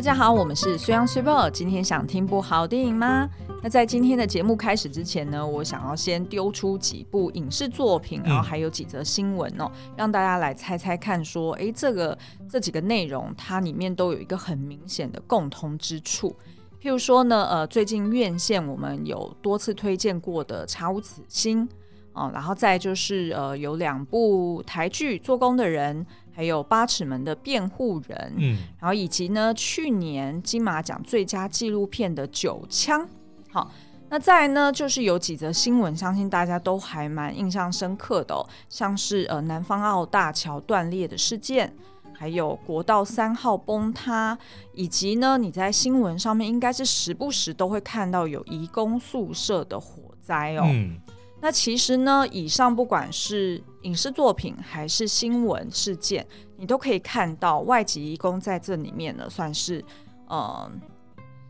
大家好，我们是虽央虽报。今天想听部好电影吗？那在今天的节目开始之前呢，我想要先丢出几部影视作品，然后还有几则新闻哦，嗯、让大家来猜猜看，说，哎，这个这几个内容它里面都有一个很明显的共通之处。譬如说呢，呃，最近院线我们有多次推荐过的《查无此心》哦，然后再就是呃，有两部台剧《做工的人》。还有八尺门的辩护人，嗯，然后以及呢，去年金马奖最佳纪录片的九枪，好，那再来呢，就是有几则新闻，相信大家都还蛮印象深刻的哦，像是呃南方澳大桥断裂的事件，还有国道三号崩塌，以及呢，你在新闻上面应该是时不时都会看到有移工宿舍的火灾哦。嗯那其实呢，以上不管是影视作品还是新闻事件，你都可以看到外籍移工在这里面呢，算是呃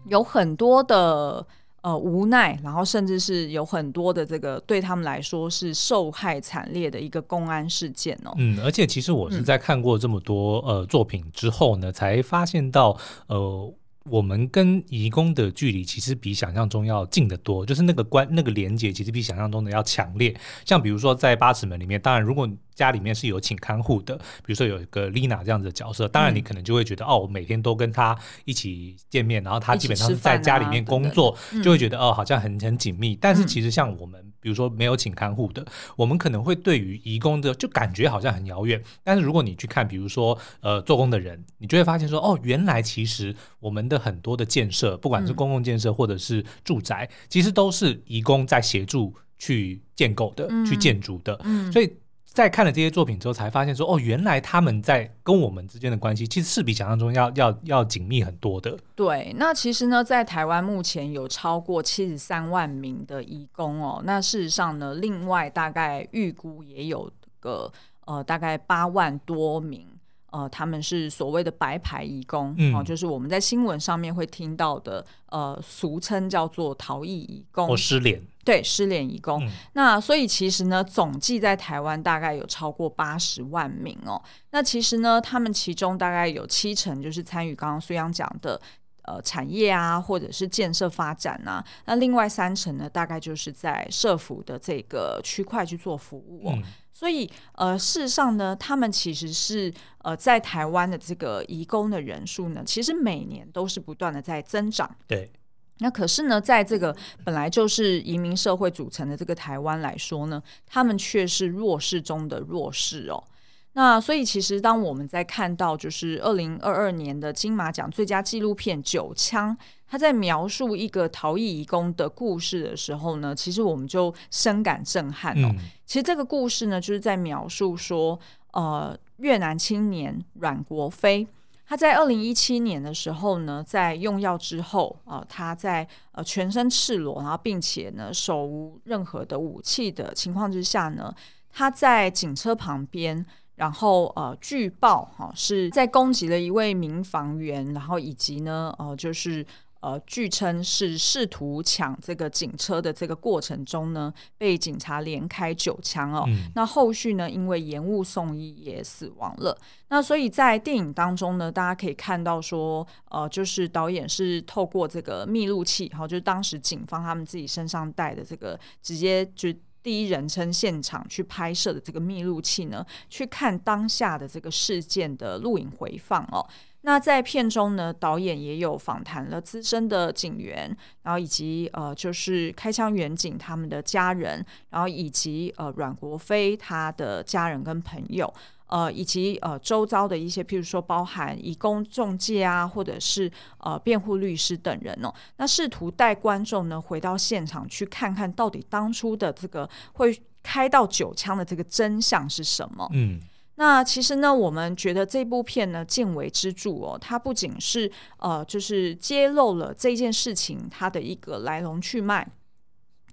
有很多的呃无奈，然后甚至是有很多的这个对他们来说是受害惨烈的一个公安事件哦。嗯，而且其实我是在看过这么多呃作品之后呢，才发现到呃。我们跟移工的距离其实比想象中要近得多，就是那个关那个连接其实比想象中的要强烈。像比如说在八尺门里面，当然如果家里面是有请看护的，比如说有一个丽娜这样子的角色，当然你可能就会觉得、嗯、哦，我每天都跟她一起见面，然后她基本上是在家里面工作，啊、就会觉得哦，好像很很紧密。但是其实像我们。比如说没有请看护的，我们可能会对于移工的就感觉好像很遥远。但是如果你去看，比如说呃做工的人，你就会发现说，哦，原来其实我们的很多的建设，不管是公共建设或者是住宅，嗯、其实都是移工在协助去建构的、嗯、去建筑的。嗯，所以。在看了这些作品之后，才发现说哦，原来他们在跟我们之间的关系，其实是比想象中要要要紧密很多的。对，那其实呢，在台湾目前有超过七十三万名的移工哦，那事实上呢，另外大概预估也有个呃大概八万多名。呃，他们是所谓的白牌移工，嗯、哦，就是我们在新闻上面会听到的，呃，俗称叫做逃逸移工或失联，对，失联移工。嗯、那所以其实呢，总计在台湾大概有超过八十万名哦。那其实呢，他们其中大概有七成就是参与刚刚苏央讲的呃产业啊，或者是建设发展啊。那另外三成呢，大概就是在社服的这个区块去做服务哦。嗯所以，呃，事实上呢，他们其实是呃，在台湾的这个移工的人数呢，其实每年都是不断的在增长。对。那可是呢，在这个本来就是移民社会组成的这个台湾来说呢，他们却是弱势中的弱势哦。那所以，其实当我们在看到就是二零二二年的金马奖最佳纪录片《九枪》。他在描述一个逃逸移工的故事的时候呢，其实我们就深感震撼哦。嗯、其实这个故事呢，就是在描述说，呃，越南青年阮国飞，他在二零一七年的时候呢，在用药之后，呃，他在呃全身赤裸，然后并且呢手无任何的武器的情况之下呢，他在警车旁边，然后呃据报哈、呃、是在攻击了一位民防员，然后以及呢呃就是。呃，据称是试图抢这个警车的这个过程中呢，被警察连开九枪哦。嗯、那后续呢，因为延误送医也死亡了。那所以在电影当中呢，大家可以看到说，呃，就是导演是透过这个密录器，哈，就是当时警方他们自己身上带的这个直接就第一人称现场去拍摄的这个密录器呢，去看当下的这个事件的录影回放哦。那在片中呢，导演也有访谈了资深的警员，然后以及呃，就是开枪员警他们的家人，然后以及呃阮国飞他的家人跟朋友，呃，以及呃周遭的一些，譬如说包含以公众介啊，或者是呃辩护律师等人哦，那试图带观众呢回到现场去看看到底当初的这个会开到九枪的这个真相是什么？嗯。那其实呢，我们觉得这部片呢，见微知著哦，它不仅是呃，就是揭露了这件事情它的一个来龙去脉，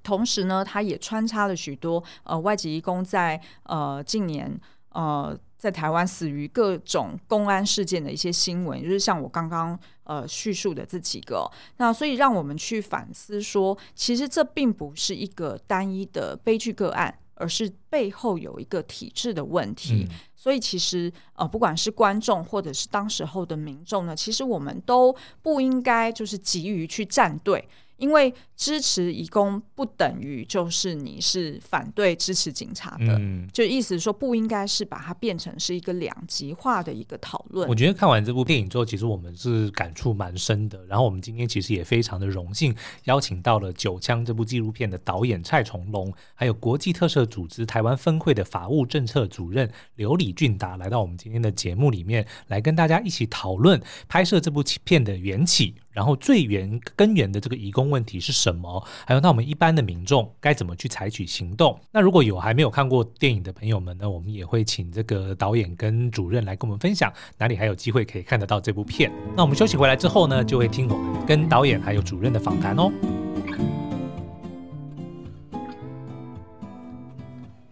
同时呢，它也穿插了许多呃外籍移工在呃近年呃在台湾死于各种公安事件的一些新闻，就是像我刚刚呃叙述的这几个哦，那所以让我们去反思说，其实这并不是一个单一的悲剧个案。而是背后有一个体制的问题。嗯、所以其实呃，不管是观众或者是当时候的民众呢，其实我们都不应该就是急于去站队。因为支持移工不等于就是你是反对支持警察的，嗯、就意思是说不应该是把它变成是一个两极化的一个讨论。我觉得看完这部电影之后，其实我们是感触蛮深的。然后我们今天其实也非常的荣幸，邀请到了《九枪》这部纪录片的导演蔡崇隆，还有国际特赦组织台湾分会的法务政策主任刘李俊达，来到我们今天的节目里面，来跟大家一起讨论拍摄这部片的缘起。然后最源根源的这个移工问题是什么？还有那我们一般的民众该怎么去采取行动？那如果有还没有看过电影的朋友们呢，我们也会请这个导演跟主任来跟我们分享哪里还有机会可以看得到这部片。那我们休息回来之后呢，就会听我们跟导演还有主任的访谈哦。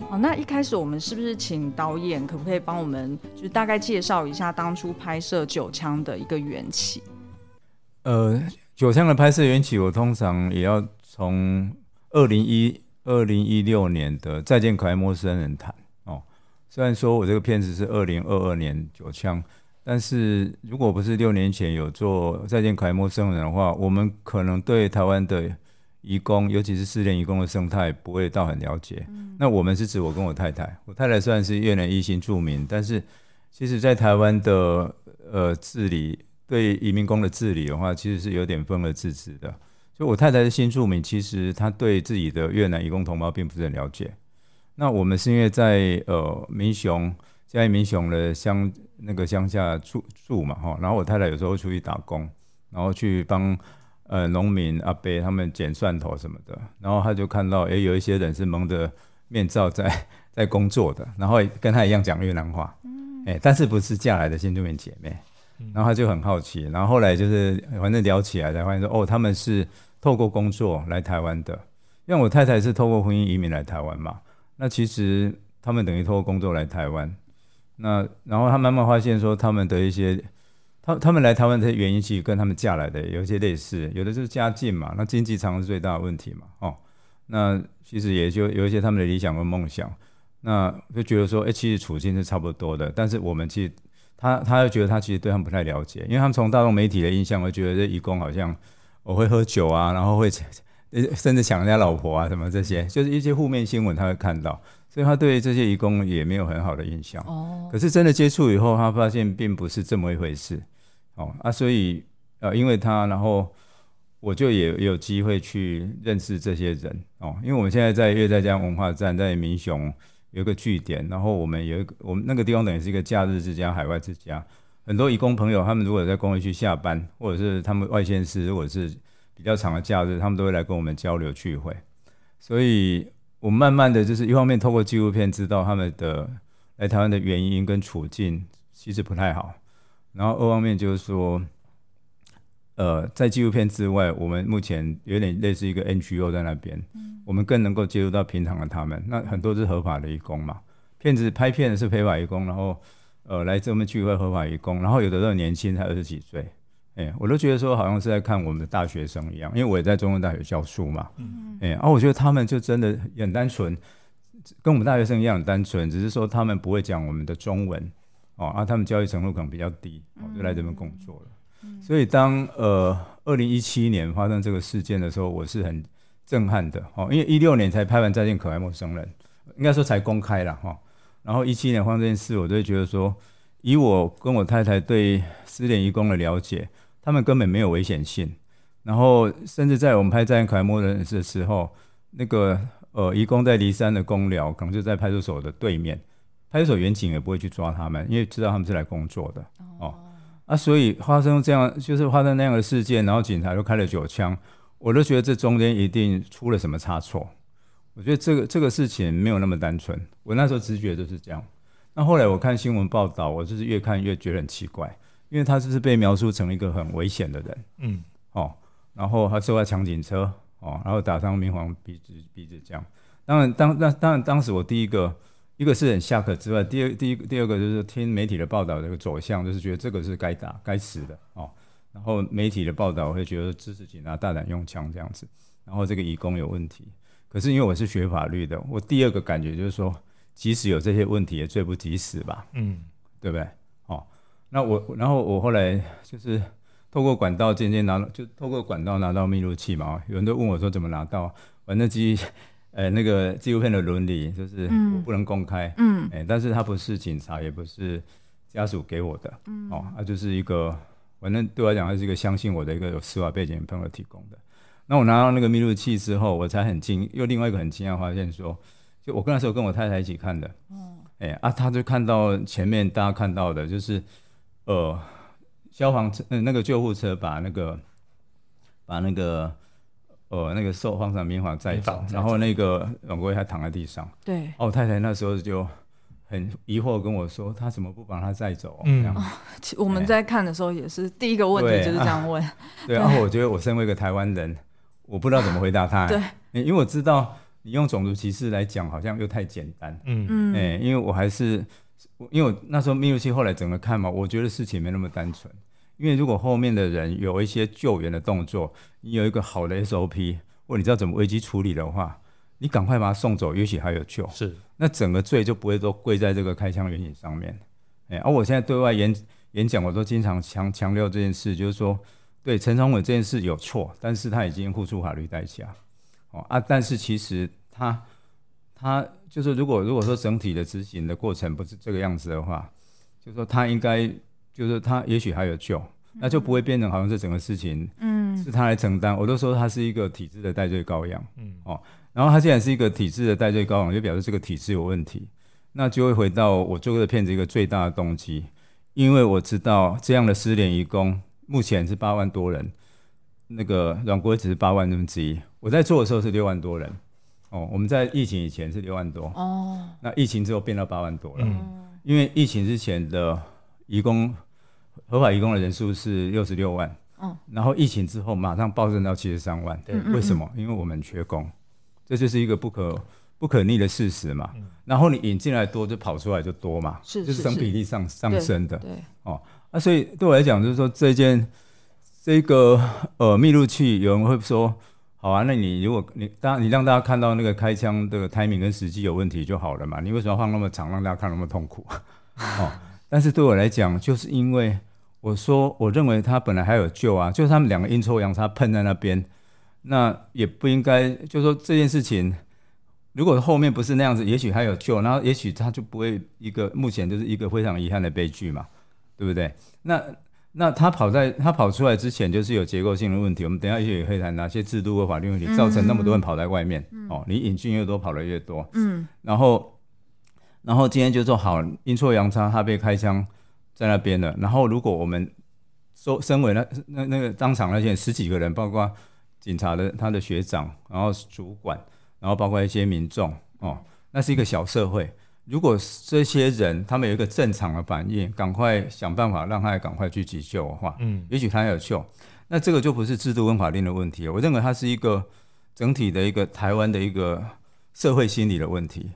好，那一开始我们是不是请导演可不可以帮我们就是大概介绍一下当初拍摄《九枪》的一个缘起？呃，九枪的拍摄缘起，我通常也要从二零一二零一六年的《再见可爱陌生人》谈哦。虽然说我这个片子是二零二二年九枪，但是如果不是六年前有做《再见可爱陌生人》的话，我们可能对台湾的移工，尤其是失联移工的生态，不会到很了解。嗯、那我们是指我跟我太太，我太太虽然是越南一心住民，但是其实在台湾的呃治理。对移民工的治理的话，其实是有点分而治之的。就我太太是新住民，其实她对自己的越南移工同胞并不是很了解。那我们是因为在呃民雄，在民雄的乡那个乡下住住嘛哈，然后我太太有时候出去打工，然后去帮呃农民阿伯他们捡蒜头什么的，然后他就看到诶有一些人是蒙着面罩在 在工作的，然后跟他一样讲越南话，哎，但是不是嫁来的新住民姐妹。然后他就很好奇，然后后来就是反正聊起来才发现说，哦，他们是透过工作来台湾的，因为我太太是透过婚姻移民来台湾嘛。那其实他们等于透过工作来台湾，那然后他慢慢发现说，他们的一些，他他们来台湾的原因其实跟他们嫁来的有一些类似，有的就是家境嘛，那经济常是最大的问题嘛，哦，那其实也就有一些他们的理想跟梦想，那就觉得说，哎，其实处境是差不多的，但是我们其实。他他又觉得他其实对他们不太了解，因为他们从大众媒体的印象会觉得这义工好像我会喝酒啊，然后会 甚至抢人家老婆啊什么这些，就是一些负面新闻他会看到，所以他对这些义工也没有很好的印象。哦。可是真的接触以后，他发现并不是这么一回事。哦啊，所以呃，因为他，然后我就也有机会去认识这些人哦，因为我们现在在越在江文化站，在民雄。有一个据点，然后我们有一个，我们那个地方等于是一个假日之家、海外之家。很多义工朋友，他们如果在工业区下班，或者是他们外县市，如果是比较长的假日，他们都会来跟我们交流聚会。所以，我慢慢的就是一方面透过纪录片知道他们的来台湾的原因跟处境其实不太好，然后二方面就是说。呃，在纪录片之外，我们目前有点类似一个 NGO 在那边，嗯、我们更能够接触到平常的他们。那很多是合法的义工嘛，骗子拍片的是非法义工，然后呃来这边聚会合法义工，然后有的都很年轻，才二十几岁，哎，我都觉得说好像是在看我们的大学生一样，因为我也在中文大学教书嘛，嗯，哎，然后我觉得他们就真的很单纯，跟我们大学生一样很单纯，只是说他们不会讲我们的中文，哦，啊，他们教育程度可能比较低，哦，就来这边工作了。所以当呃二零一七年发生这个事件的时候，我是很震撼的哦，因为一六年才拍完《再见可爱陌生人》，应该说才公开了哈。然后一七年发生这件事，我就会觉得说，以我跟我太太对失联义工的了解，他们根本没有危险性。然后甚至在我们拍《再见可爱陌生人》的时候，那个呃义工在骊山的公寮，可能就在派出所的对面，派出所员警也不会去抓他们，因为知道他们是来工作的哦。啊，所以发生这样，就是发生那样的事件，然后警察就开了九枪，我都觉得这中间一定出了什么差错。我觉得这个这个事情没有那么单纯，我那时候直觉就是这样。那后来我看新闻报道，我就是越看越觉得很奇怪，因为他就是被描述成一个很危险的人，嗯，哦，然后他说要抢警车，哦，然后打伤明黄鼻子鼻子这样。当然当那当然当时我第一个。一个是很下课之外，第二、第一、第二个就是听媒体的报道这个走向，就是觉得这个是该打、该死的哦。然后媒体的报道会觉得支持警察大胆用枪这样子，然后这个义工有问题。可是因为我是学法律的，我第二个感觉就是说，即使有这些问题，也罪不及死吧？嗯，对不对？哦，那我然后我后来就是透过管道渐渐拿到，就透过管道拿到密录器嘛。有人都问我说怎么拿到？反正基呃那个纪录片的伦理就是我不能公开，嗯，哎，但是它不是警察，也不是家属给我的，嗯，哦，它就是一个。反正对我来讲，还是一个相信我的一个有司法背景的朋友提供的。那我拿到那个密录器之后，我才很惊，又另外一个很惊讶发现说，就我那时候跟我太太一起看的，哦，哎啊，他就看到前面大家看到的，就是呃，消防车，嗯，那个救护车把那个把那个呃那个受方场民法载走，然后那个阮国威还躺在地上，对，哦，太太那时候就。很疑惑跟我说，他怎么不把他载走？嗯，我们在看的时候也是第一个问题就是这样问。对，然后我觉得我身为一个台湾人，我不知道怎么回答他。对，因为我知道你用种族歧视来讲，好像又太简单。嗯嗯，哎，因为我还是，因为我那时候密录器后来整个看嘛，我觉得事情没那么单纯。因为如果后面的人有一些救援的动作，你有一个好的 SOP，或你知道怎么危机处理的话。你赶快把他送走，也许还有救。是，那整个罪就不会都跪在这个开枪原因上面。哎，而我现在对外演演讲，我都经常强强调这件事，就是说，对陈长伟这件事有错，但是他已经付出法律代价。哦啊，但是其实他他就是如果如果说整体的执行的过程不是这个样子的话，就是说他应该就是他也许还有救，那就不会变成好像这整个事情嗯是他来承担。我都说他是一个体制的代罪羔羊。嗯哦。然后他既然是一个体制的代罪羔羊，就表示这个体制有问题，那就会回到我做这个片子一个最大的动机，因为我知道这样的失联移工目前是八万多人，那个阮国只是八万分之一，我在做的时候是六万多人，哦，我们在疫情以前是六万多，哦，那疫情之后变到八万多了，嗯，因为疫情之前的移工合法移工的人数是六十六万，嗯，然后疫情之后马上暴增到七十三万，对，为什么？因为我们缺工。这就是一个不可不可逆的事实嘛。嗯、然后你引进来多，就跑出来就多嘛，是是是就是成比例上上升的。对，对哦，那、啊、所以对我来讲，就是说这件这个呃密录器，有人会说，好啊，那你如果你当你让大家看到那个开枪的 timing 跟时机有问题就好了嘛，你为什么要放那么长，让大家看那么痛苦？哦，但是对我来讲，就是因为我说我认为他本来还有救啊，就是他们两个阴错阳差碰在那边。那也不应该，就是说这件事情，如果后面不是那样子，也许还有救，然后也许他就不会一个目前就是一个非常遗憾的悲剧嘛，对不对？那那他跑在他跑出来之前，就是有结构性的问题。我们等一下也许也可以谈哪些制度和法律问题造成那么多人跑在外面。嗯、哦，你引进越多，跑的越多。嗯。然后，然后今天就说好，阴错阳差，他被开枪在那边的。然后，如果我们说身为那那那个当场那些十几个人，包括。警察的他的学长，然后主管，然后包括一些民众哦，那是一个小社会。如果这些人他们有一个正常的反应，赶快想办法让他赶快去急救的话，嗯，也许他有救。那这个就不是制度跟法令的问题，我认为它是一个整体的一个台湾的一个社会心理的问题。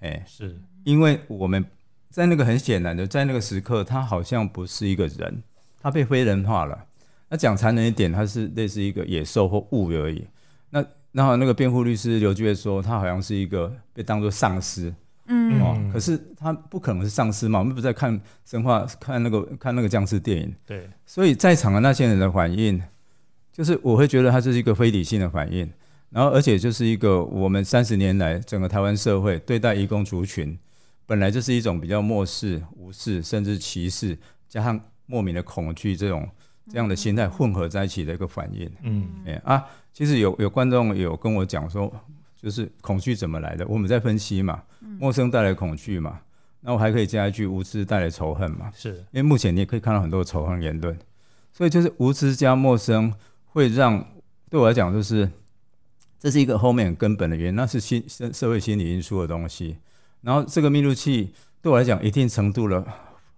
哎，是因为我们在那个很显然的在那个时刻，他好像不是一个人，他被非人化了。那讲残忍一点，他是类似一个野兽或物而已。那然后那个辩护律师刘俊说，他好像是一个被当作丧尸，嗯，哦，可是他不可能是丧尸嘛。我们不是在看神话，看那个看那个僵尸电影，对。所以在场的那些人的反应，就是我会觉得他这是一个非理性的反应。然后而且就是一个我们三十年来整个台湾社会对待移工族群，本来就是一种比较漠视、无视，甚至歧视，加上莫名的恐惧这种。这样的心态混合在一起的一个反应，嗯，哎啊，其实有有观众有跟我讲说，就是恐惧怎么来的？我们在分析嘛，陌生带来恐惧嘛，那我还可以加一句无知带来仇恨嘛，是，因为目前你也可以看到很多仇恨言论，所以就是无知加陌生会让对我来讲，就是这是一个后面根本的原因，那是心社社会心理因素的东西。然后这个密录器对我来讲，一定程度的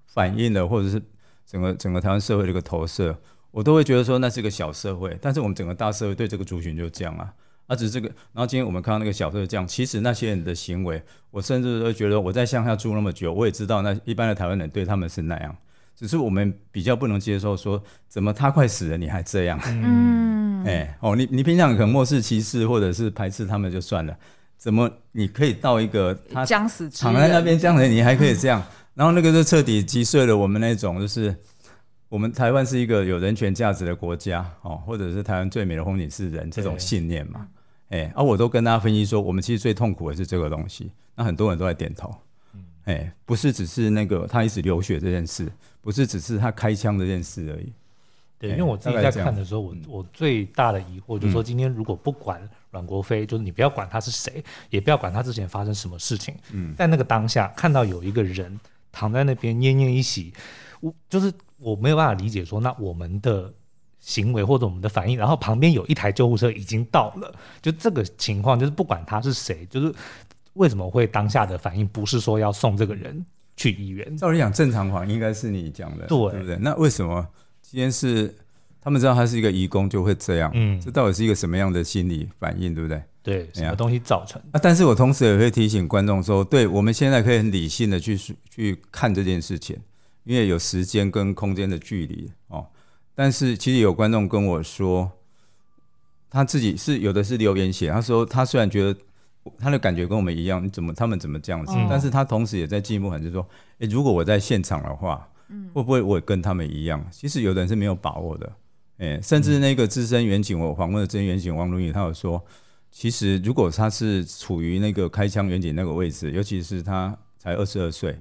反映了，或者是。整个整个台湾社会的一个投射，我都会觉得说那是一个小社会，但是我们整个大社会对这个族群就这样啊，啊，只是这个。然后今天我们看到那个小社会这样，其实那些人的行为，我甚至都觉得我在乡下住那么久，我也知道那一般的台湾人对他们是那样，只是我们比较不能接受说，怎么他快死了你还这样？嗯，哎、欸，哦，你你平常可能漠视歧视或者是排斥他们就算了，怎么你可以到一个他将死躺在那边这样的你还可以这样？嗯、然后那个就彻底击碎了我们那种就是。我们台湾是一个有人权价值的国家，哦，或者是台湾最美的风景是人这种信念嘛？哎，而、啊、我都跟大家分析说，我们其实最痛苦的是这个东西。那很多人都在点头，哎，不是只是那个他一直流血这件事，不是只是他开枪这件事而已。对，因为我自己在看的时候，我我最大的疑惑就是说，今天如果不管阮国飞，就是你不要管他是谁，也不要管他之前发生什么事情，嗯，在那个当下看到有一个人躺在那边奄奄一息，我就是。我没有办法理解说，那我们的行为或者我们的反应，然后旁边有一台救护车已经到了，就这个情况，就是不管他是谁，就是为什么会当下的反应不是说要送这个人去医院？照理讲，正常话应该是你讲的，对，对不对？那为什么今天是他们知道他是一个移工就会这样？嗯，这到底是一个什么样的心理反应，对不对？对，什么东西造成？啊，但是我同时也会提醒观众说，对，我们现在可以很理性的去去看这件事情。因为有时间跟空间的距离哦，但是其实有观众跟我说，他自己是有的是留言写，他说他虽然觉得他的感觉跟我们一样，你怎么他们怎么这样子？嗯、但是他同时也在进一步喊，就是说，诶，如果我在现场的话，会不会我也跟他们一样？其实有的人是没有把握的，诶，甚至那个资深远景，我访问的资深远景王如宇，他有说，其实如果他是处于那个开枪远景那个位置，尤其是他才二十二岁。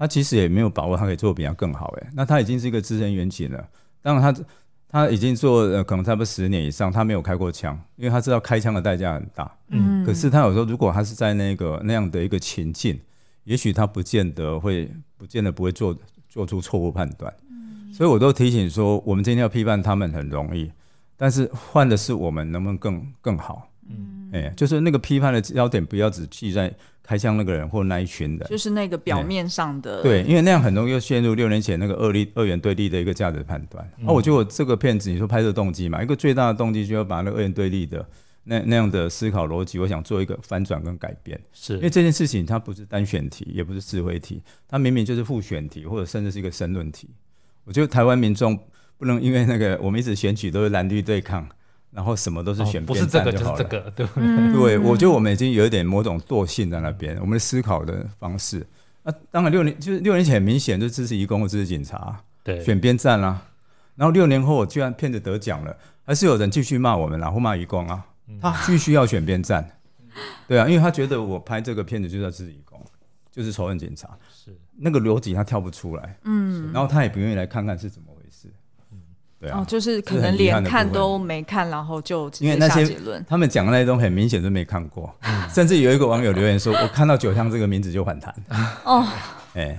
他其实也没有把握，他可以做得比他更好。哎，那他已经是一个资深远景了。当然，他他已经做呃，可能差不多十年以上，他没有开过枪，因为他知道开枪的代价很大。嗯。可是他有时候，如果他是在那个那样的一个情境，也许他不见得会，不见得不会做做出错误判断。嗯。所以我都提醒说，我们今天要批判他们很容易，但是换的是我们能不能更更好。嗯。哎，就是那个批判的焦点，不要只记在。开枪那个人或那一群人，就是那个表面上的。对，因为那样很容易又陷入六年前那个二立二元对立的一个价值判断。那、嗯啊、我觉得我这个片子，你说拍摄动机嘛，一个最大的动机就要把那个二元对立的那那样的思考逻辑，我想做一个翻转跟改变。是因为这件事情它不是单选题，也不是智慧题，它明明就是复选题，或者甚至是一个申论题。我觉得台湾民众不能因为那个我们一直选举都是蓝绿对抗。然后什么都是选边站就好了，不是这个就是这个，对不对？对，我觉得我们已经有一点某种惰性在那边，我们的思考的方式。那当然六年就是六年前很明显就支持移工或支持警察，对，选边站啦。然后六年后我居然骗子得奖了，还是有人继续骂我们，然后骂移工啊，他必须要选边站，对啊，因为他觉得我拍这个片子就是要支持移工，就是仇恨警察，是。那个逻辑他跳不出来，嗯，然后他也不愿意来看看是怎么回事。对啊，哦，就是可能连看都没看，然后就直接下结论。他们讲的那些东西很明显都没看过，嗯、甚至有一个网友留言说：“我看到九香这个名字就反弹。”哦，哎、欸，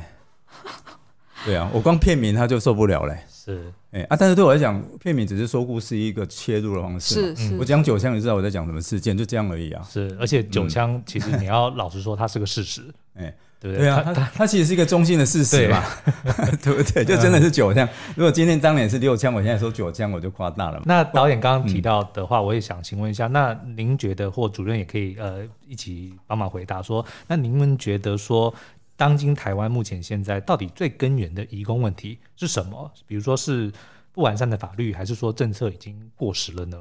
对啊，我光片名他就受不了嘞。是，哎、欸、啊，但是对我来讲，片名只是说故事一个切入的方式。是是，我讲九枪，你知道我在讲什么事件，就这样而已啊。是，而且九枪其实你要老实说，它是个事实。哎、欸。对，对，对啊，他他他其实是一个中性的事实嘛，对，对不对？就真的是九枪。如果今天当年是六枪，我现在说九枪，我就夸大了嘛。那导演刚刚提到的话，我也想请问一下，嗯、那您觉得或主任也可以呃一起帮忙回答说，那您们觉得说，当今台湾目前现在到底最根源的移工问题是什么？比如说是不完善的法律，还是说政策已经过时了呢？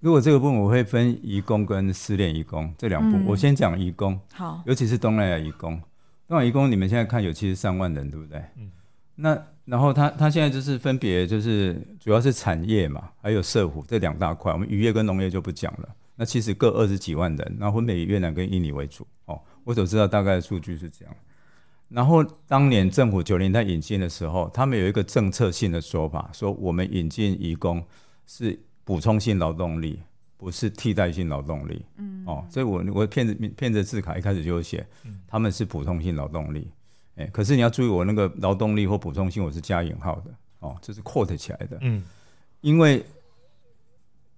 如果这个部分我会分移工跟失恋移工这两部，嗯、我先讲移工，好，尤其是东南亚移工。东南亚移工你们现在看有七十三万人，对不对？嗯。那然后他他现在就是分别就是主要是产业嘛，还有社福这两大块。我们渔业跟农业就不讲了。那其实各二十几万人，然后分别以越南跟印尼为主。哦，我所知道大概的数据是这样。然后当年政府九零代引进的时候，他们有一个政策性的说法，说我们引进移工是。补充性劳动力不是替代性劳动力，嗯，哦，所以我我骗子骗子字卡一开始就写，他们是补充性劳动力，哎、欸，可是你要注意我那个劳动力或补充性我是加引号的，哦，这是 quote 起来的，嗯，因为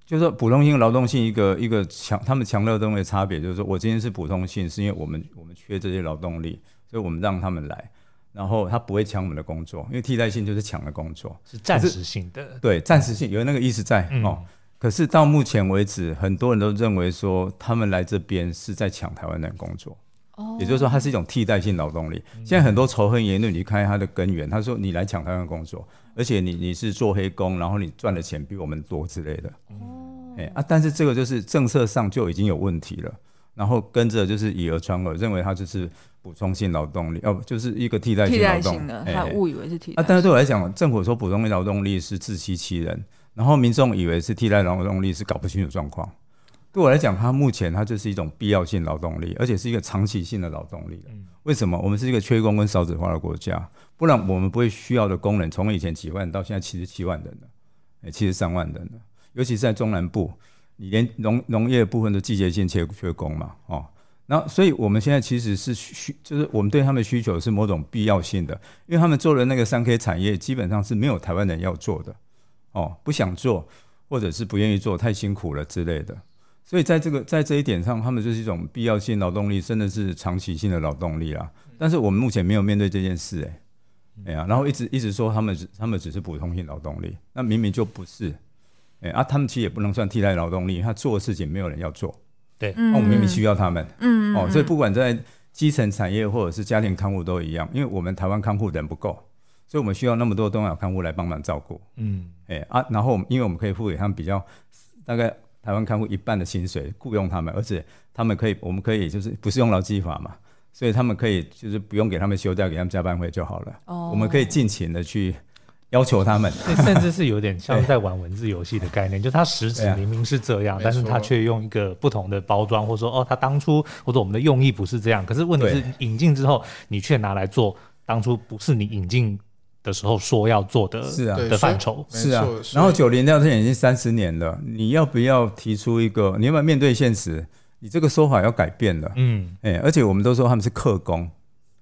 就是说普通性劳动性一个一个强，他们强调中的差别就是说我今天是普通性，是因为我们我们缺这些劳动力，所以我们让他们来。然后他不会抢我们的工作，因为替代性就是抢的工作，是暂时性的。对，暂时性有那个意思在、嗯、哦。可是到目前为止，很多人都认为说他们来这边是在抢台湾人的工作。哦，也就是说它是一种替代性劳动力。现在很多仇恨言论，你看它的根源，他说你来抢台湾工作，而且你你是做黑工，然后你赚的钱比我们多之类的。哦，哎啊，但是这个就是政策上就已经有问题了，然后跟着就是以讹传讹，认为它就是补充性劳动力，哦，就是一个替代性劳动力的，他误以为是替代。啊，但是对我来讲，政府说补充性劳动力是自欺欺人，然后民众以为是替代劳动力，是搞不清楚状况。对我来讲，它目前它就是一种必要性劳动力，而且是一个长期性的劳动力。嗯为什么？我们是一个缺工跟少子化的国家，不然我们不会需要的工人从以前几万到现在七十七万人了，哎，七十三万人了。尤其是在中南部，你连农农业部分的季节性缺缺工嘛，哦，那所以我们现在其实是需，就是我们对他们的需求是某种必要性的，因为他们做的那个三 K 产业基本上是没有台湾人要做的，哦，不想做或者是不愿意做，太辛苦了之类的。所以在这个在这一点上，他们就是一种必要性劳动力，真的是长期性的劳动力啊。但是我们目前没有面对这件事，欸，哎，哎呀，然后一直一直说他们只他们只是普通性劳动力，那明明就不是，哎啊，他们其实也不能算替代劳动力，他做的事情没有人要做，对，那我们明明需要他们，嗯，哦，所以不管在基层产业或者是家庭看护都一样，因为我们台湾看护人不够，所以我们需要那么多东亚看护来帮忙照顾，嗯，哎啊，然后因为我们可以付给他们比较大概。台湾看护一半的薪水雇佣他们，而且他们可以，我们可以就是不是用劳基法嘛，所以他们可以就是不用给他们休假，给他们加班费就好了。哦，我们可以尽情的去要求他们，甚至是有点像在玩文字游戏的概念，就他实质 明明是这样，啊、但是他却用一个不同的包装，或者说哦，他当初或者我们的用意不是这样，可是问题是引进之后，你却拿来做当初不是你引进。的时候说要做的是啊的范畴是啊，然后九零到现在已经三十年了，你要不要提出一个？你要不要面对现实？你这个说法要改变了。嗯，哎，而且我们都说他们是客工，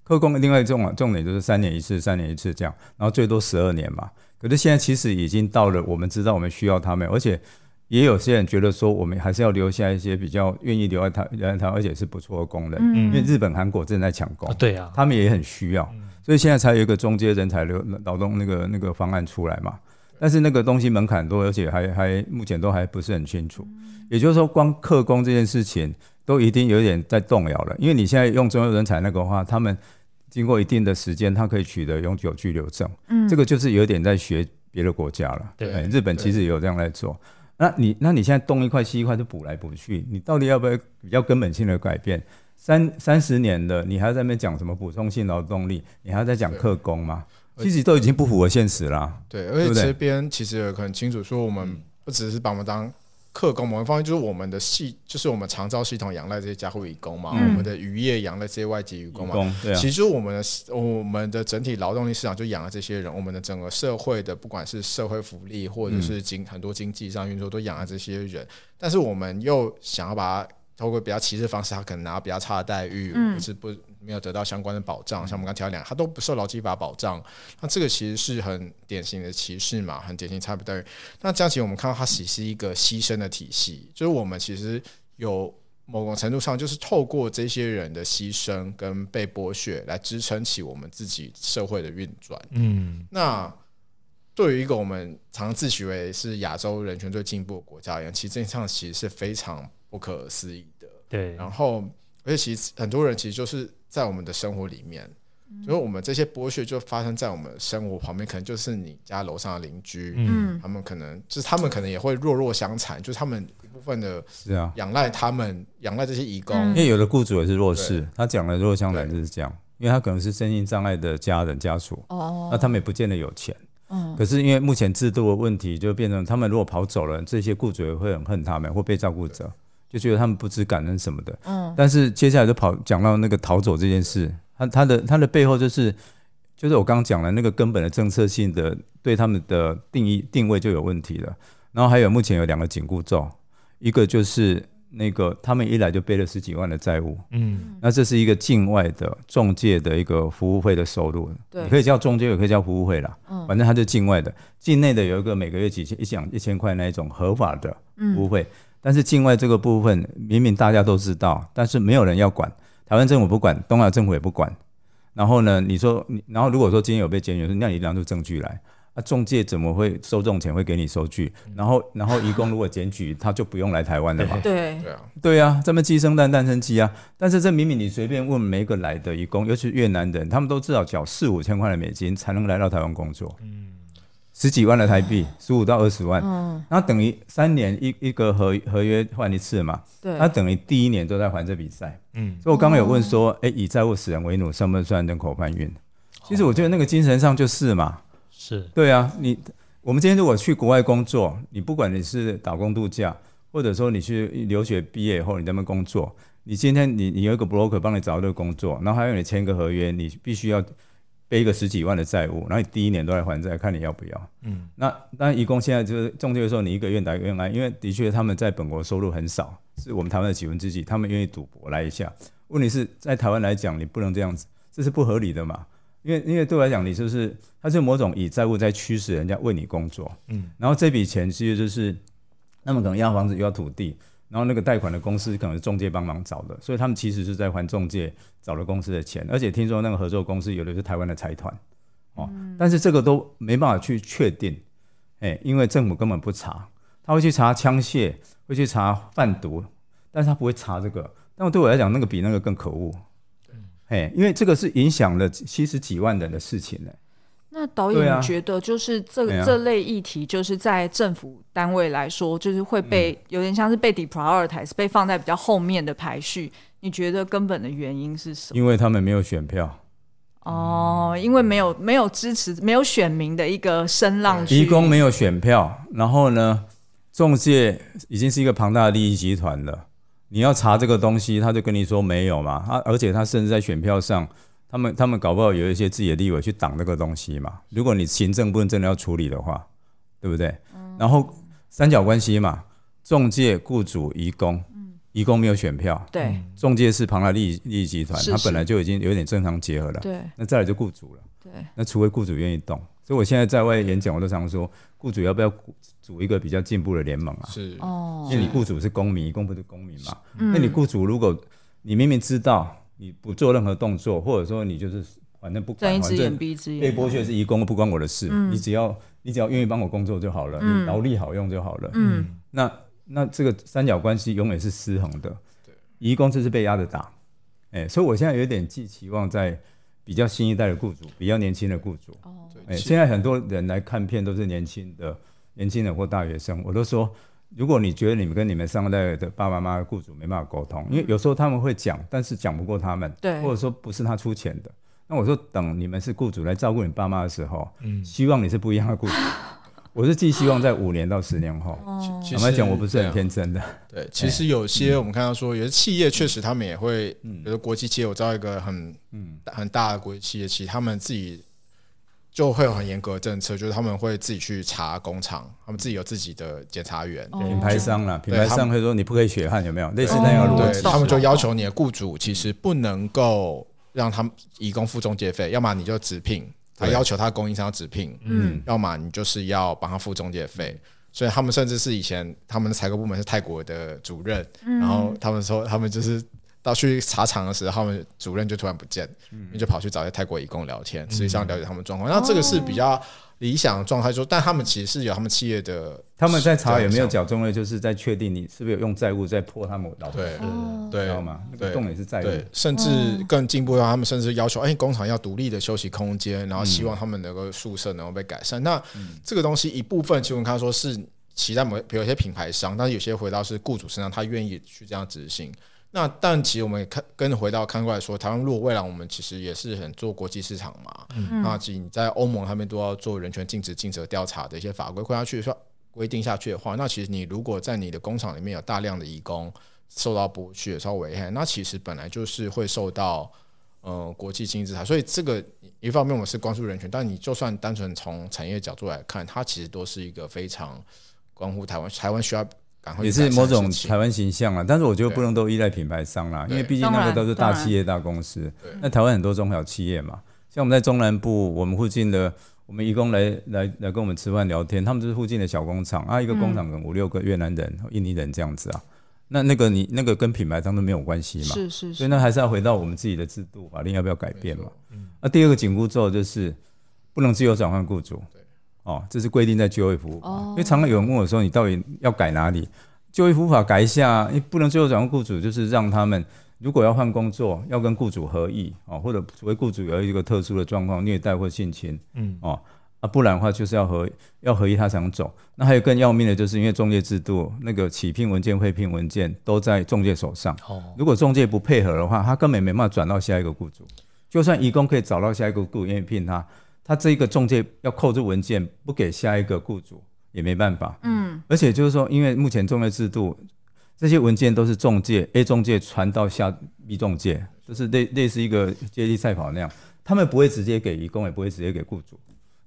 客工另外一种重点就是三年一次，三年一次这样，然后最多十二年嘛。可是现在其实已经到了，我们知道我们需要他们，而且也有些人觉得说，我们还是要留下一些比较愿意留在他留在他，而且是不错的工人。嗯，因为日本、韩国正在抢工，对啊，他们也很需要。所以现在才有一个中间人才流劳动那个那个方案出来嘛，但是那个东西门槛多，而且还还目前都还不是很清楚。也就是说，光客工这件事情都一定有点在动摇了，因为你现在用中央人才那个话，他们经过一定的时间，他可以取得永久居留证。嗯，这个就是有点在学别的国家了。对，日本其实也有这样来做。那你那你现在东一块西一块就补来补去，你到底要不要比较根本性的改变？三三十年的，你还在那边讲什么补充性劳动力？你还在讲客工吗？其实都已经不符合现实了。对，而且这边其实很清楚说，我们不只是把我们当客工，某一方面就是我们的系，就是我们长照系统仰赖这些家护义工嘛，嗯、我们的渔业仰赖这些外籍渔工嘛。工对啊、其实我们的我们的整体劳动力市场就养了这些人，我们的整个社会的不管是社会福利或者是经很多经济上运作都养了这些人，但是我们又想要把它。透过比较歧视的方式，他可能拿到比较差的待遇，嗯、或是不没有得到相关的保障。像我们刚提到两个，他都不受劳基法保障，那这个其实是很典型的歧视嘛，很典型差别待遇。那这样其实我们看到它其实是一个牺牲的体系，就是我们其实有某种程度上就是透过这些人的牺牲跟被剥削来支撑起我们自己社会的运转。嗯，那对于一个我们常常自诩为是亚洲人权最进步的国家而言，其实这上其实是非常。不可思议的，对。然后，而且其实很多人其实就是在我们的生活里面，嗯、就是我们这些剥削就发生在我们生活旁边，可能就是你家楼上的邻居，嗯，他们可能就是他们可能也会弱弱相残，就是他们一部分的，是啊，仰赖他们仰赖这些义工，因为有的雇主也是弱势，他讲的弱弱相残就是这样，因为他可能是身心障碍的家人家属，哦，那他们也不见得有钱。嗯，可是因为目前制度的问题，就变成他们如果跑走了，这些雇主也会很恨他们，会被照顾者。就觉得他们不知感恩什么的，嗯，但是接下来就跑讲到那个逃走这件事，他他的他的背后就是，就是我刚刚讲的那个根本的政策性的对他们的定义定位就有问题了，然后还有目前有两个紧箍咒，一个就是那个他们一来就背了十几万的债务，嗯，那这是一个境外的中介的一个服务费的收入，对，你可以叫中介也可以叫服务费啦，嗯，反正它就境外的，境内的有一个每个月几千一讲一千块那一种合法的服务费。但是境外这个部分明明大家都知道，但是没有人要管，台湾政府不管，东亚政府也不管。然后呢，你说你，然后如果说今天有被检举，那你拿出证据来啊，中介怎么会收这种钱会给你收据？然后然后移工如果检举，他就不用来台湾了嘛？对对啊，对啊，这么鸡生蛋蛋生鸡啊！但是这明明你随便问每一个来的移工，尤其是越南人，他们都至少缴四五千块的美金才能来到台湾工作。嗯。十几万的台币，十五到二十万，嗯，然后等于三年一一个合合约换一次嘛，对，那等于第一年都在还这笔债，嗯，所以我刚刚有问说，哎、哦，以债务使人为奴，算不算人口贩运？其实我觉得那个精神上就是嘛，是。对啊，你我们今天如果去国外工作，你不管你是打工度假，或者说你去留学毕业以后你在那边工作，你今天你你有一个 broker 帮你找这个工作，然后还有你签个合约，你必须要。背一个十几万的债务，然后你第一年都来还债，看你要不要。嗯，那当然，移工现在就是中介的时候，你一个愿打一个愿挨，因为的确他们在本国收入很少，是我们台湾的几分之几，他们愿意赌博来一下。问题是在台湾来讲，你不能这样子，这是不合理的嘛？因为因为对我来讲，你就是他是某种以债务在驱使人家为你工作。嗯，然后这笔钱其实就是他们可能要房子又要土地。然后那个贷款的公司可能是中介帮忙找的，所以他们其实是在还中介找了公司的钱，而且听说那个合作公司有的是台湾的财团，哦，但是这个都没办法去确定，哎，因为政府根本不查，他会去查枪械，会去查贩毒，但是他不会查这个。但对我来讲，那个比那个更可恶，哎，因为这个是影响了七十几万人的事情呢。那导演觉得，就是这个、这类议题，就是在政府单位来说，就是会被有点像是被 deprioritize，被放在比较后面的排序。你觉得根本的原因是什么？因为他们没有选票。哦，因为没有没有支持，没有选民的一个声浪。移工没有选票，然后呢，中介已经是一个庞大的利益集团了。你要查这个东西，他就跟你说没有嘛。他而且他甚至在选票上。他们他们搞不好有一些自己的立委去挡那个东西嘛？如果你行政部门真的要处理的话，对不对？然后三角关系嘛，中介、雇主、移工，嗯移工没有选票，对，中介是庞大利益利益集团，他本来就已经有点正常结合了，对。那再来就雇主了，对。那除非雇主愿意动，所以我现在在外演讲，我都常说，雇主要不要组一个比较进步的联盟啊？是哦，因为你雇主是公民，移工不是公民嘛？那你雇主如果你明明知道。你不做任何动作，或者说你就是反正不管，睁一只眼闭一只眼，被剥削是移工，不关我的事。嗯、你只要你只要愿意帮我工作就好了，嗯、你劳力好用就好了。嗯，那那这个三角关系永远是失衡的。对，移工就是被压着打。哎、欸，所以我现在有点寄期望在比较新一代的雇主，比较年轻的雇主。哦，哎、欸，现在很多人来看片都是年轻的年轻人或大学生，我都说。如果你觉得你们跟你们上一代的爸爸妈妈、雇主没办法沟通，因为有时候他们会讲，但是讲不过他们，对，或者说不是他出钱的，那我说等你们是雇主来照顾你爸妈的时候，嗯，希望你是不一样的雇主。我是寄希望在五年到十年后。坦白讲，我不是很天真的。对，其实有些我们看到说，有些企业确实他们也会，比如国际企业，我知道一个很嗯很大的国际企业，其实他们自己。就会有很严格的政策，就是他们会自己去查工厂，他们自己有自己的检查员、品牌商啦，品牌商会说你不可以血汗，有没有？类似那样的？对，他们就要求你的雇主其实不能够让他们以工付中介费，要么你就直聘，他要求他的供应商要直聘，嗯，要么你就是要帮他付中介费。所以他们甚至是以前他们的采购部门是泰国的主任，然后他们说他们就是。到去查厂的时候，他们主任就突然不见，嗯，就跑去找一些泰国移工聊天，实际上了解他们状况。那这个是比较理想的状态，说，但他们其实是有他们企业的，他们在查有没有缴中介，就是在确定你是不是有用债务在破他们老对对，知道吗？那个重点是债务，甚至更进步的话，他们甚至要求，哎，工厂要独立的休息空间，然后希望他们能够宿舍能够被改善。那这个东西一部分，其实我们看说是期待某，比如有些品牌商，但是有些回到是雇主身上，他愿意去这样执行。那但其实我们看跟回到看过来说，台湾如果未来我们其实也是很做国际市场嘛，嗯、那其实你在欧盟他们都要做人权尽职尽责调查的一些法规规下去说规定下去的话，那其实你如果在你的工厂里面有大量的移工受到剥削、受危害，那其实本来就是会受到呃国际经济制裁。所以这个一方面我们是关注人权，但你就算单纯从产业角度来看，它其实都是一个非常关乎台湾，台湾需要。也是某种台湾形象啊，但是我觉得不能都依赖品牌商啦，因为毕竟那个都是大企业、大公司。那台湾很多中小企业嘛，像我们在中南部，我们附近的，我们义工来来来跟我们吃饭聊天，他们就是附近的小工厂啊，一个工厂可能五六个越南人、印尼人这样子啊。那那个你那个跟品牌商都没有关系嘛，是是是。所以那还是要回到我们自己的制度法令要不要改变嘛？那第二个紧箍咒就是不能自由转换雇主。哦，这是规定在就业服务法。因为常常有人问我说，你到底要改哪里？就业服务法改一下，你不能最后转换雇主，就是让他们如果要换工作，要跟雇主合意哦，或者除非雇主有一个特殊的状况，虐待或性侵，嗯哦。啊，不然的话就是要合要合意他才能走。那还有更要命的，就是因为中介制度，那个起聘文件、会聘文件都在中介手上。哦，如果中介不配合的话，他根本没办法转到下一个雇主。就算移工可以找到下一个雇主愿意聘他，他这一个中介要扣住文件不给下一个雇主也没办法。嗯，而且就是说，因为目前中介制度，这些文件都是中介 A 中介传到下 B 中介，就是类类似一个接力赛跑那样，他们不会直接给义工，也不会直接给雇主。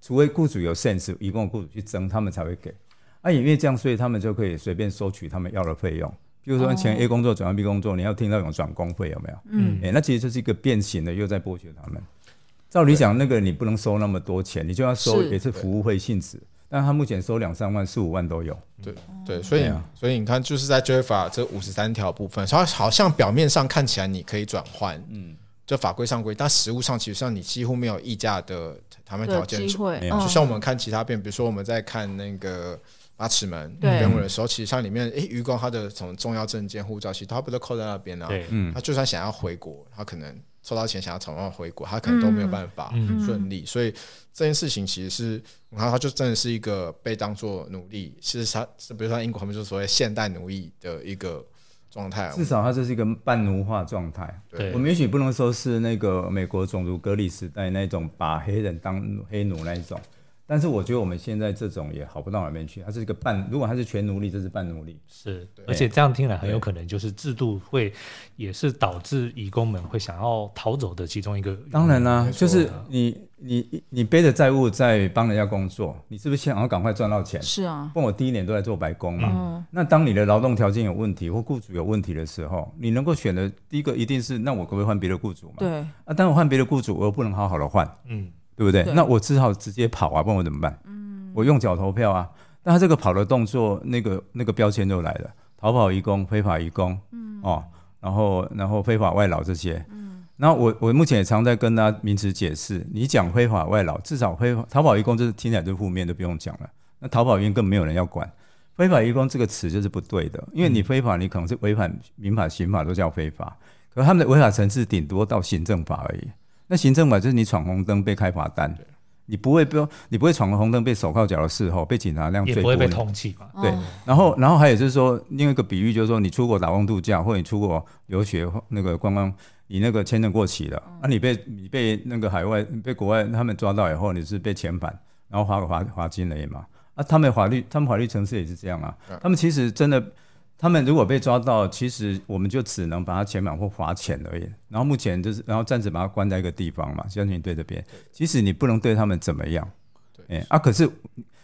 除非雇主有 sense，移工的雇主去争，他们才会给。啊，也因为这样，所以他们就可以随便收取他们要的费用。比如说，前 A 工作转到 B 工作，你要听到有转工费有没有？嗯，哎、欸，那其实就是一个变形的，又在剥削他们。照理讲，那个你不能收那么多钱，你就要收也是服务费性质。但他目前收两三万、四五万都有。对对，所以啊所以你看，就是在就业法这五十三条部分，它好像表面上看起来你可以转换，嗯。就法规上规，但实务上其实上你几乎没有议价的谈判条件。就像我们看其他片，比如说我们在看那个八尺门原文的时候，其实像里面，诶，渔光他的什么重要证件、护照，其实他不都扣在那边呢？嗯，他就算想要回国，他可能收到钱想要从外回国，他可能都没有办法顺利。所以这件事情其实是，然后他就真的是一个被当做奴隶，其实他是比如说英国他们就是所谓现代奴役的一个。状态，至少他这是一个半奴化状态。对，我们也许不能说是那个美国种族隔离时代那种把黑人当黑奴那一种。但是我觉得我们现在这种也好不到哪边去，它是一个半，如果它是全奴隶，这是半奴隶。是，而且这样听来很有可能就是制度会也是导致义工们会想要逃走的其中一个。当然啦、啊，就是你你你背着债务在帮人家工作，你是不是想要赶快赚到钱？是啊，不然我第一年都在做白工嘛。嗯、那当你的劳动条件有问题或雇主有问题的时候，你能够选的第一个一定是，那我可不可以换别的雇主嘛？对。啊，但我换别的雇主，我又不能好好的换。嗯。对不对？对，那我只好直接跑啊，不然我怎么办？嗯，我用脚投票啊。但他这个跑的动作，那个那个标签就来了：逃跑移工、非法移工，嗯，哦，然后然后非法外劳这些。嗯，然后我我目前也常在跟他名词解释。你讲非法外劳，至少非法逃跑移工就是听起来就负面，都不用讲了。那逃跑移工更没有人要管。非法移工这个词就是不对的，因为你非法，你可能是违反民法、刑法都叫非法，可他们的违法层次顶多到行政法而已。那行政法就是你闯红灯被开罚单，你不会被你不会闯红灯被手铐脚的事后被警察那样也不会被通缉嘛？对，然后然后还有就是说另外一个比喻就是说你出国打工度假或者你出国留学那个观光，你那个签证过期了，那你被你被那个海外被国外他们抓到以后你是被遣返，然后罚个罚罚金而已嘛？啊，他们法律他们法律程式也是这样啊，他们其实真的。他们如果被抓到，其实我们就只能把他遣返或罚钱而已。然后目前就是，然后暂时把他关在一个地方嘛，将军队这边。其实你不能对他们怎么样。对，欸、啊，可是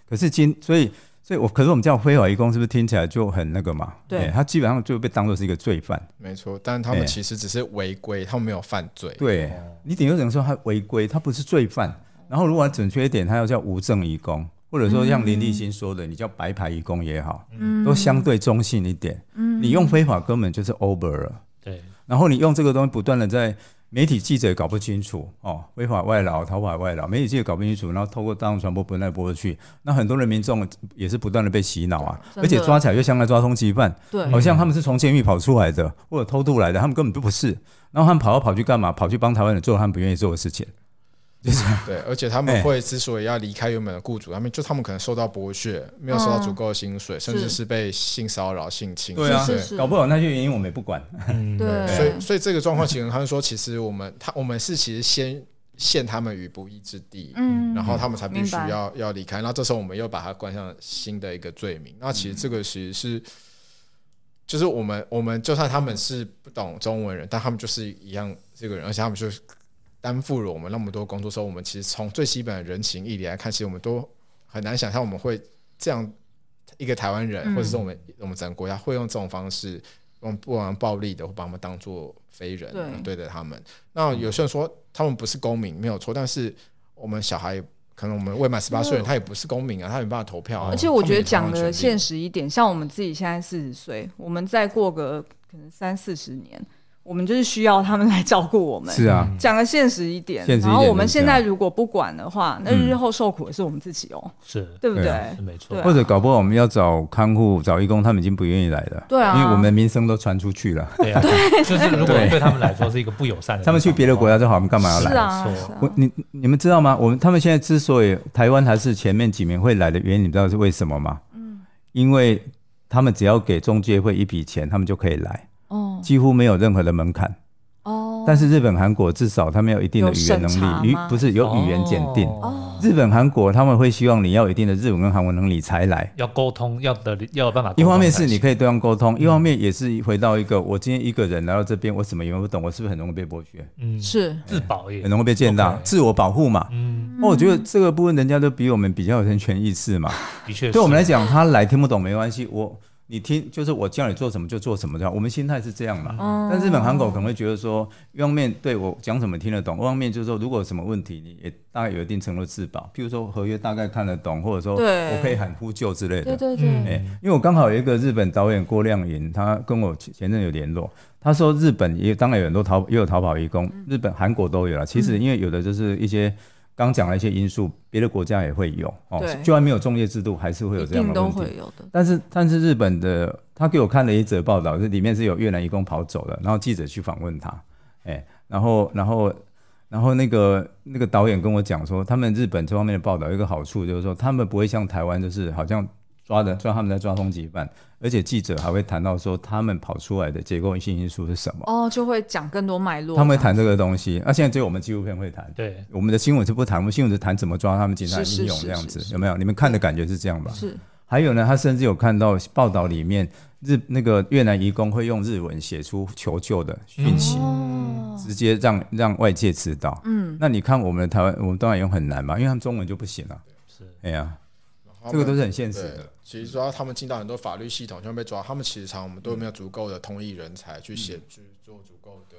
可是今所以所以我可是我们叫非法移工，是不是听起来就很那个嘛？对、欸，他基本上就被当做是一个罪犯。没错，但他们其实只是违规，欸、他们没有犯罪。对，你顶多只能说他违规，他不是罪犯。然后如果准确一点，他要叫无证移工。或者说像林立新说的，嗯、你叫白牌移工也好，嗯、都相对中性一点。嗯、你用非法根本就是 over 了。对。然后你用这个东西不断的在媒体记者搞不清楚哦，非法外劳、逃跑外劳，媒体记者搞不清楚，然后透过大众传播不断播出去，那很多人民众也是不断的被洗脑啊，而且抓起来又像在抓通缉犯，对，好像他们是从监狱跑出来的或者偷渡来的，他们根本就不是。然后他们跑来跑去干嘛？跑去帮台湾人做他们不愿意做的事情。对，而且他们会之所以要离开原本的雇主，他们就他们可能受到剥削，没有收到足够的薪水，甚至是。被性骚扰、性侵。对啊，搞不好那些原因我们也不管。对，所以所以这个状况，其实他们说，其实我们他我们是其实先陷他们于不义之地，嗯，然后他们才必须要要离开，那这时候我们又把他冠上新的一个罪名。那其实这个其实是，就是我们我们就算他们是不懂中文人，但他们就是一样这个人，而且他们就是。担负了我们那么多工作时候，我们其实从最基本的人情义理来看，其实我们都很难想象我们会这样一个台湾人，或者是我们我们整个国家会用这种方式用不玩暴力的，或把我们当做非人对待他们。那有些人说他们不是公民，没有错，但是我们小孩可能我们未满十八岁，他也不是公民啊，他没办法投票啊。而且我觉得讲的现实一点，像我们自己现在四十岁，我们再过个可能三四十年。我们就是需要他们来照顾我们。是啊，讲个现实一点，现实一点然后我们现在如果不管的话，那日后受苦的是我们自己哦，是对不对？没错。或者搞不好我们要找看护、找义工，他们已经不愿意来了。对啊，因为我们的名声都传出去了。对啊，就是如果对他们来说是一个不友善的，他们去别的国家就好，我们干嘛要来？是啊，我你你们知道吗？我们他们现在之所以台湾还是前面几名会来的原因，你知道是为什么吗？嗯，因为他们只要给中介会一笔钱，他们就可以来。哦，几乎没有任何的门槛。哦，但是日本、韩国至少他们有一定的语言能力，语不是有语言检定。哦，日本、韩国他们会希望你要有一定的日文跟韩文能力才来，要沟通，要的要有办法。一方面是你可以对方沟通，一方面也是回到一个我今天一个人来到这边，我什么也不懂，我是不是很容易被剥削？嗯，是自保也很容易被践踏，自我保护嘛。嗯，那我觉得这个部分人家都比我们比较有人权意识嘛。的确，对我们来讲，他来听不懂没关系，我。你听，就是我叫你做什么就做什么，这样我们心态是这样嘛。嗯、但日本、韩国可能会觉得说，一方面对我讲什么听得懂，一方面就是说，如果有什么问题，你也大概有一定程度自保。譬如说合约大概看得懂，或者说我可以喊呼救之类的。对对对。哎，因为我刚好有一个日本导演郭亮银，他跟我前阵有联络，他说日本也当然有很多逃也有逃跑义工，日本、韩国都有了。其实因为有的就是一些。刚讲了一些因素，别的国家也会有哦。对就算没有中介制度，还是会有这样的问题。但是，但是日本的他给我看了一则报道，这里面是有越南移工跑走了，然后记者去访问他，哎，然后，然后，然后那个那个导演跟我讲说，他们日本这方面的报道有一个好处，就是说他们不会像台湾，就是好像。抓的，抓他们在抓通缉犯，而且记者还会谈到说他们跑出来的结构性因素是什么？哦，就会讲更多脉络。他们会谈这个东西，那、啊、现在只有我们纪录片会谈。对，我们的新闻是不谈，我们新闻是谈怎么抓他们警察英勇这样子，有没有？你们看的感觉是这样吧？是。还有呢，他甚至有看到报道里面日那个越南移工会用日文写出求救的讯息，嗯、直接让让外界知道。嗯，那你看我们的台湾，我们当然用很难嘛，因为他们中文就不行了。是，哎呀。这个都是很现实的。其实说他们进到很多法律系统就会被抓，他们其实常我们都没有足够的通译人才去写，去做足够的。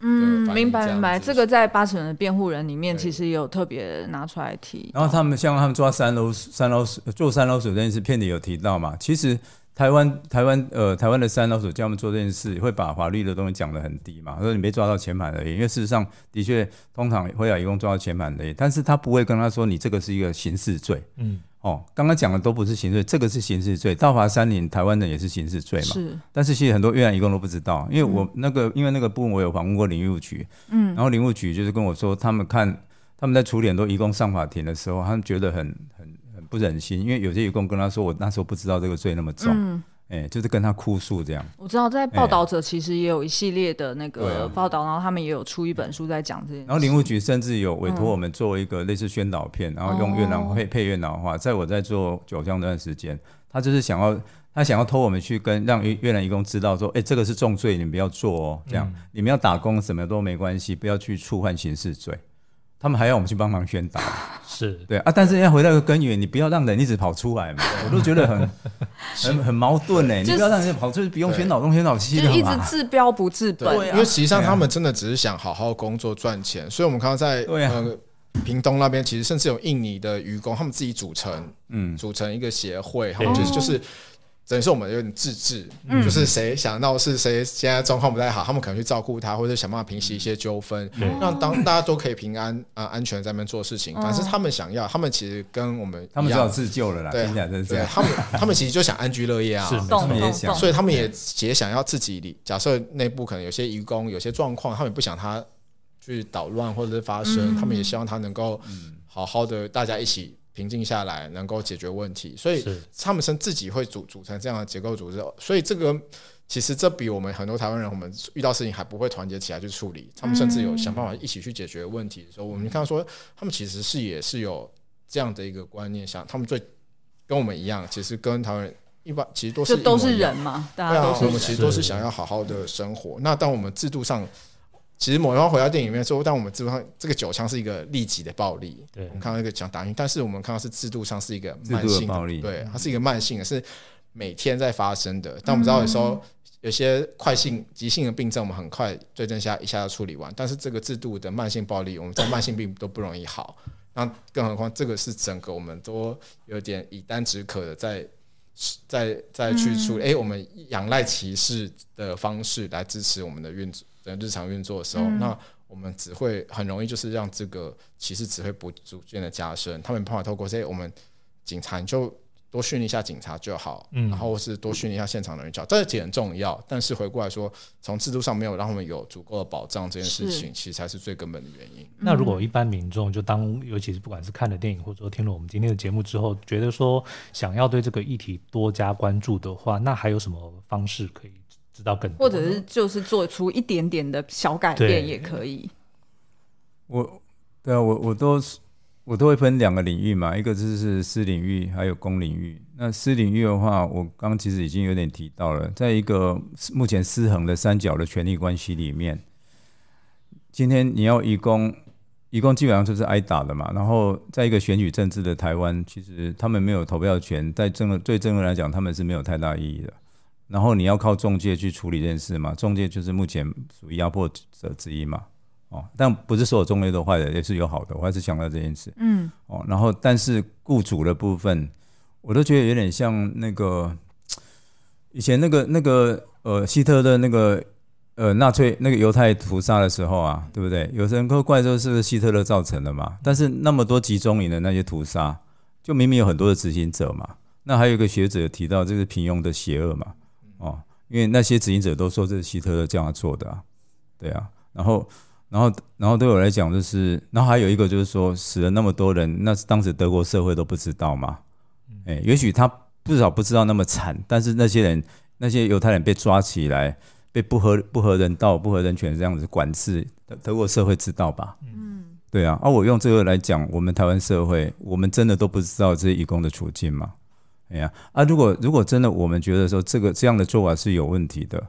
嗯，明白明白。这个在八成的辩护人里面，其实也有特别拿出来提。然后他们像他们抓三楼三楼做三楼手这件事，片里有提到嘛？其实台湾台湾呃台湾的三楼手叫他们做这件事，会把法律的东西讲得很低嘛？说你被抓到遣返而已，因为事实上的确通常会要一共抓到遣返而已，但是他不会跟他说你这个是一个刑事罪。嗯。哦，刚刚讲的都不是刑事罪，这个是刑事罪。盗伐山林，台湾人也是刑事罪嘛。是。但是其实很多越南移工都不知道，因为我那个，嗯、因为那个部门我有访问过林务局，嗯，然后林务局就是跟我说，他们看他们在处理很多移工上法庭的时候，他们觉得很很很不忍心，因为有些移工跟他说，我那时候不知道这个罪那么重。嗯哎，就是跟他哭诉这样。我知道，在报道者其实也有一系列的那个报道，然后他们也有出一本书在讲这些。然后林务局甚至有委托我们做一个类似宣导片，然后用越南配配越南话。在我在做九江那段时间，他就是想要他想要偷我们去跟让越越南义工知道说，哎，这个是重罪，你们不要做哦，这样你们要打工什么都没关系，不要去触犯刑事罪。他们还要我们去帮忙宣导，是。对啊，但是要回到一个根源，你不要让人一直跑出来嘛，我都觉得很很很矛盾呢。你不要让人跑出去，不用宣导东宣导西，就一直治标不治本。因为实际上他们真的只是想好好工作赚钱，所以我们看到在呃屏东那边，其实甚至有印尼的渔工，他们自己组成，嗯，组成一个协会，他们就是就是。等于是我们有点自治，嗯、就是谁想到是谁现在状况不太好，他们可能去照顾他，或者想办法平息一些纠纷，嗯、让当大家都可以平安啊、呃、安全在那边做事情。反正他们想要，他们其实跟我们他们只要自救了啦，对，对，他们他们其实就想安居乐业啊，他们也想，所以他们也也想要自己理。假设内部可能有些移工有些状况，他们也不想他去捣乱或者是发生，嗯、他们也希望他能够好好的大家一起。平静下来，能够解决问题，所以他们是自己会组组成这样的结构组织。所以这个其实这比我们很多台湾人，我们遇到事情还不会团结起来去处理。他们甚至有想办法一起去解决问题的时候，我们看到说他们其实是也是有这样的一个观念，想他们最跟我们一样，其实跟台湾人一般其实都是都是人嘛，大家都是我们其实都是想要好好的生活。那当我们制度上。其实某一方回到电影里面说，但我们制度上这个九枪是一个立即的暴力，对，我们看到一个讲打晕，但是我们看到是制度上是一个慢性的暴力，对，它是一个慢性的，是每天在发生的。但我们知道有时候有些快性、急性的病症，我们很快对症下一下就处理完，但是这个制度的慢性暴力，我们在慢性病都不容易好，那更何况这个是整个我们都有点以单止渴的在。再再去处理，哎、嗯。欸，我们仰赖歧视的方式来支持我们的运作的日常运作的时候，嗯、那我们只会很容易就是让这个歧视只会不逐渐的加深。他们没办法透过这些，我们警察就。多训练一下警察就好，嗯，然后是多训练一下现场的人就好，这点很重要。但是回过来说，从制度上没有让他们有足够的保障，这件事情其实才是最根本的原因。那如果一般民众就当，尤其是不管是看了电影或者说听了我们今天的节目之后，觉得说想要对这个议题多加关注的话，那还有什么方式可以知道更多？或者是就是做出一点点的小改变也可以。我，对啊，我我都是。我都会分两个领域嘛，一个就是私领域，还有公领域。那私领域的话，我刚刚其实已经有点提到了，在一个目前失衡的三角的权力关系里面，今天你要移工，移工基本上就是挨打的嘛。然后在一个选举政治的台湾，其实他们没有投票权，在政治对政治来讲，他们是没有太大意义的。然后你要靠中介去处理这件事嘛，中介就是目前属于压迫者之一嘛。哦，但不是所有中介都坏的，也是有好的。我还是强调这件事。嗯。哦，然后但是雇主的部分，我都觉得有点像那个以前那个那个呃希特勒那个呃纳粹那个犹太屠杀的时候啊，对不对？有人会怪说是不是希特勒造成的嘛？但是那么多集中营的那些屠杀，就明明有很多的执行者嘛。那还有一个学者提到，这是平庸的邪恶嘛。哦，因为那些执行者都说这是希特勒这样做的啊。对啊，然后。然后，然后对我来讲，就是，然后还有一个就是说，死了那么多人，那是当时德国社会都不知道嘛？哎，也许他至少不知道那么惨，但是那些人，那些犹太人被抓起来，被不合不合人道、不合人权这样子管制，德德国社会知道吧？嗯，对啊。而、啊、我用这个来讲，我们台湾社会，我们真的都不知道这些义工的处境吗？哎呀，啊，如果如果真的我们觉得说这个这样的做法是有问题的。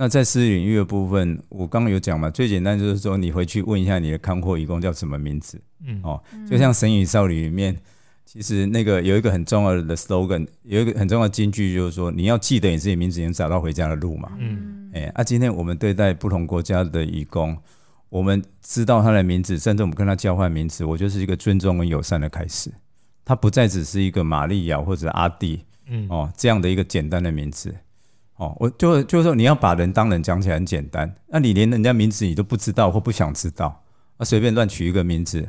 那在私领域的部分，我刚刚有讲嘛，最简单就是说，你回去问一下你的看护义工叫什么名字，嗯，哦，就像《神隐少女》里面，其实那个有一个很重要的 slogan，有一个很重要的金句，就是说你要记得你自己名字，能找到回家的路嘛，嗯，哎，啊，今天我们对待不同国家的义工，我们知道他的名字，甚至我们跟他交换名字，我就是一个尊重跟友善的开始，他不再只是一个玛利亚或者阿弟，嗯，哦，这样的一个简单的名字。哦，我就就是说，你要把人当人讲起来很简单，那你连人家名字你都不知道或不想知道，啊，随便乱取一个名字，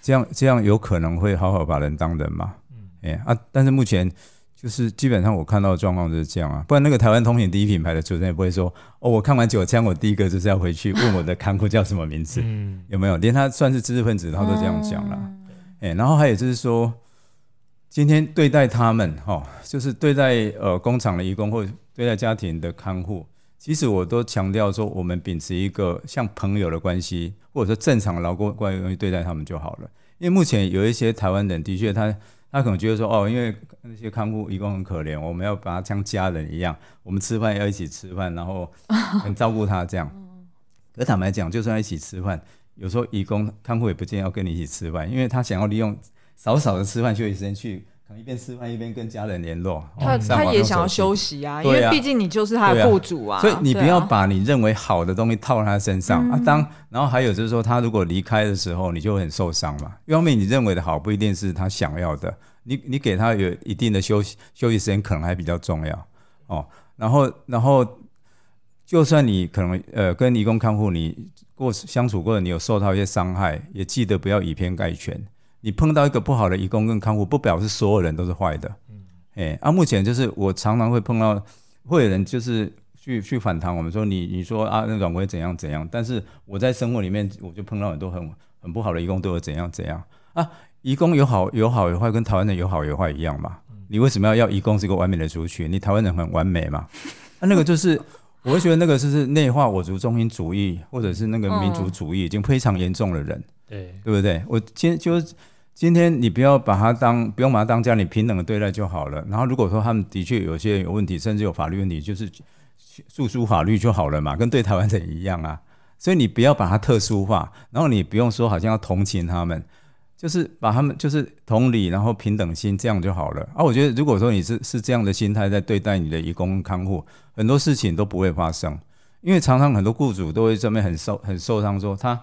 这样这样有可能会好好把人当人吗？嗯，哎啊，但是目前就是基本上我看到的状况就是这样啊，不然那个台湾通勤第一品牌的主持人也不会说，哦，我看完九枪，我第一个就是要回去问我的看护叫什么名字，嗯，有没有？连他算是知识分子，他都这样讲了，哎，然后还有就是说，今天对待他们，哈，就是对待呃工厂的义工或者。对待家庭的看护，其实我都强调说，我们秉持一个像朋友的关系，或者说正常劳工关系对待他们就好了。因为目前有一些台湾人的确他，他他可能觉得说，哦，因为那些看护义工很可怜，我们要把他像家人一样，我们吃饭要一起吃饭，然后很照顾他这样。可坦白讲，就算一起吃饭，有时候义工看护也不见要跟你一起吃饭，因为他想要利用少少的吃饭休息时间去。可能一边吃饭一边跟家人联络，他他也想要休息啊，因为毕竟你就是他的雇主啊。所以你不要把你认为好的东西套在他身上啊。当然后还有就是说，他如果离开的时候，你就很受伤嘛。一方面你认为的好不一定是他想要的，你你给他有一定的休息休息时间，可能还比较重要哦。然后然后，就算你可能呃跟义工看护你过相处过，你有受到一些伤害，也记得不要以偏概全。你碰到一个不好的移工跟看护，不表示所有人都是坏的。嗯，哎，啊，目前就是我常常会碰到，会有人就是去去反弹我们说你你说啊，那阮国怎样怎样，但是我在生活里面我就碰到很多很很不好的移工，对我怎样怎样啊？移工有好有好有坏，跟台湾人有好有坏一样嘛？你为什么要要移工是一个完美的族群？你台湾人很完美嘛？啊，那个就是我会觉得那个就是内化我族中心主义，或者是那个民族主义已经非常严重的人，对对不对？我今天就是。今天你不要把他当，不用把他当家，你平等的对待就好了。然后如果说他们的确有些有问题，甚至有法律问题，就是诉诸法律就好了嘛，跟对台湾人一样啊。所以你不要把它特殊化，然后你不用说好像要同情他们，就是把他们就是同理，然后平等心这样就好了。啊，我觉得如果说你是是这样的心态在对待你的义工看护，很多事情都不会发生，因为常常很多雇主都会这边很受很受伤，说他。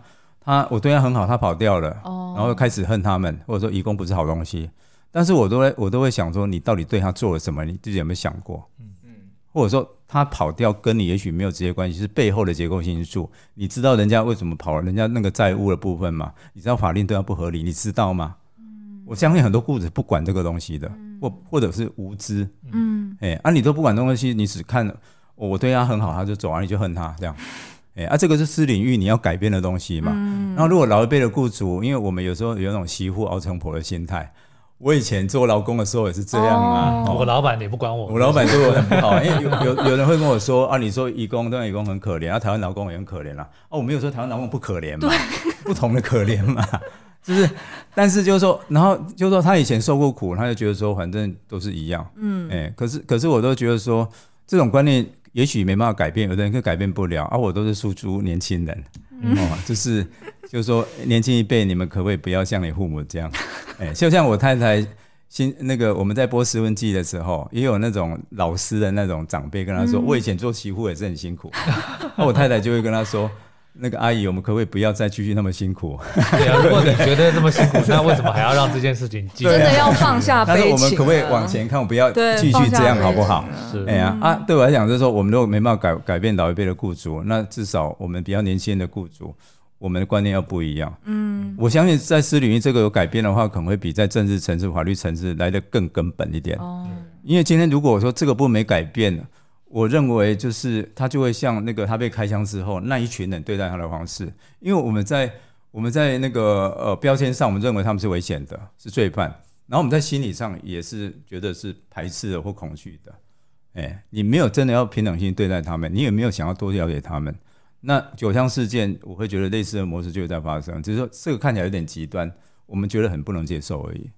他我对他很好，他跑掉了，然后开始恨他们，或者说移工不是好东西。但是我都会我都会想说，你到底对他做了什么？你自己有没有想过？嗯嗯，或者说他跑掉跟你也许没有直接关系，是背后的结构性因素。你知道人家为什么跑了？人家那个债务的部分吗？你知道法令对他不合理，你知道吗？嗯，我相信很多雇主不管这个东西的，或或者是无知。嗯，哎，啊，你都不管东西，你只看我对他很好，他就走啊，你就恨他这样。哎，啊，这个是私领域你要改变的东西嘛。嗯，然后如果老一辈的雇主，因为我们有时候有那种媳妇熬成婆的心态。我以前做劳工的时候也是这样啊，我老板也不管我，我老板对我很不好，因为有有有人会跟我说啊，你说义工，当然义工很可怜啊，台湾劳工也很可怜啦。哦，我没有说台湾劳工不可怜嘛，不同的可怜嘛，就是，但是就是说，然后就是说他以前受过苦，他就觉得说反正都是一样，嗯，哎，可是可是我都觉得说这种观念也许没办法改变，有的人可改变不了，啊，我都是诉诸年轻人，哦，就是。就是说，年轻一辈，你们可不可以不要像你父母这样？哎，就像我太太新那个，我们在播《十文记》的时候，也有那种老师的那种长辈跟他说：“我以前做媳妇也是很辛苦。”那我太太就会跟他说：“那个阿姨，我们可不可以不要再继续那么辛苦？”对啊，如果你觉得这么辛苦，那为什么还要让这件事情继续？真的要放下 悲情。但是我们可不可以往前看？我不要继续这样，好不好？是哎呀啊，对我来讲，就是说，我们如果没办法改改变老一辈的雇主，那至少我们比较年轻的雇主。我们的观念要不一样。嗯，我相信在私领域这个有改变的话，可能会比在政治层次、法律层次来得更根本一点。哦，因为今天如果我说这个部分没改变，我认为就是他就会像那个他被开枪之后那一群人对待他的方式。因为我们在我们在那个呃标签上，我们认为他们是危险的，是罪犯。然后我们在心理上也是觉得是排斥的或恐惧的。哎，你没有真的要平等心对待他们，你也没有想要多了解他们。那九枪事件，我会觉得类似的模式就会在发生，只是说这个看起来有点极端，我们觉得很不能接受而已。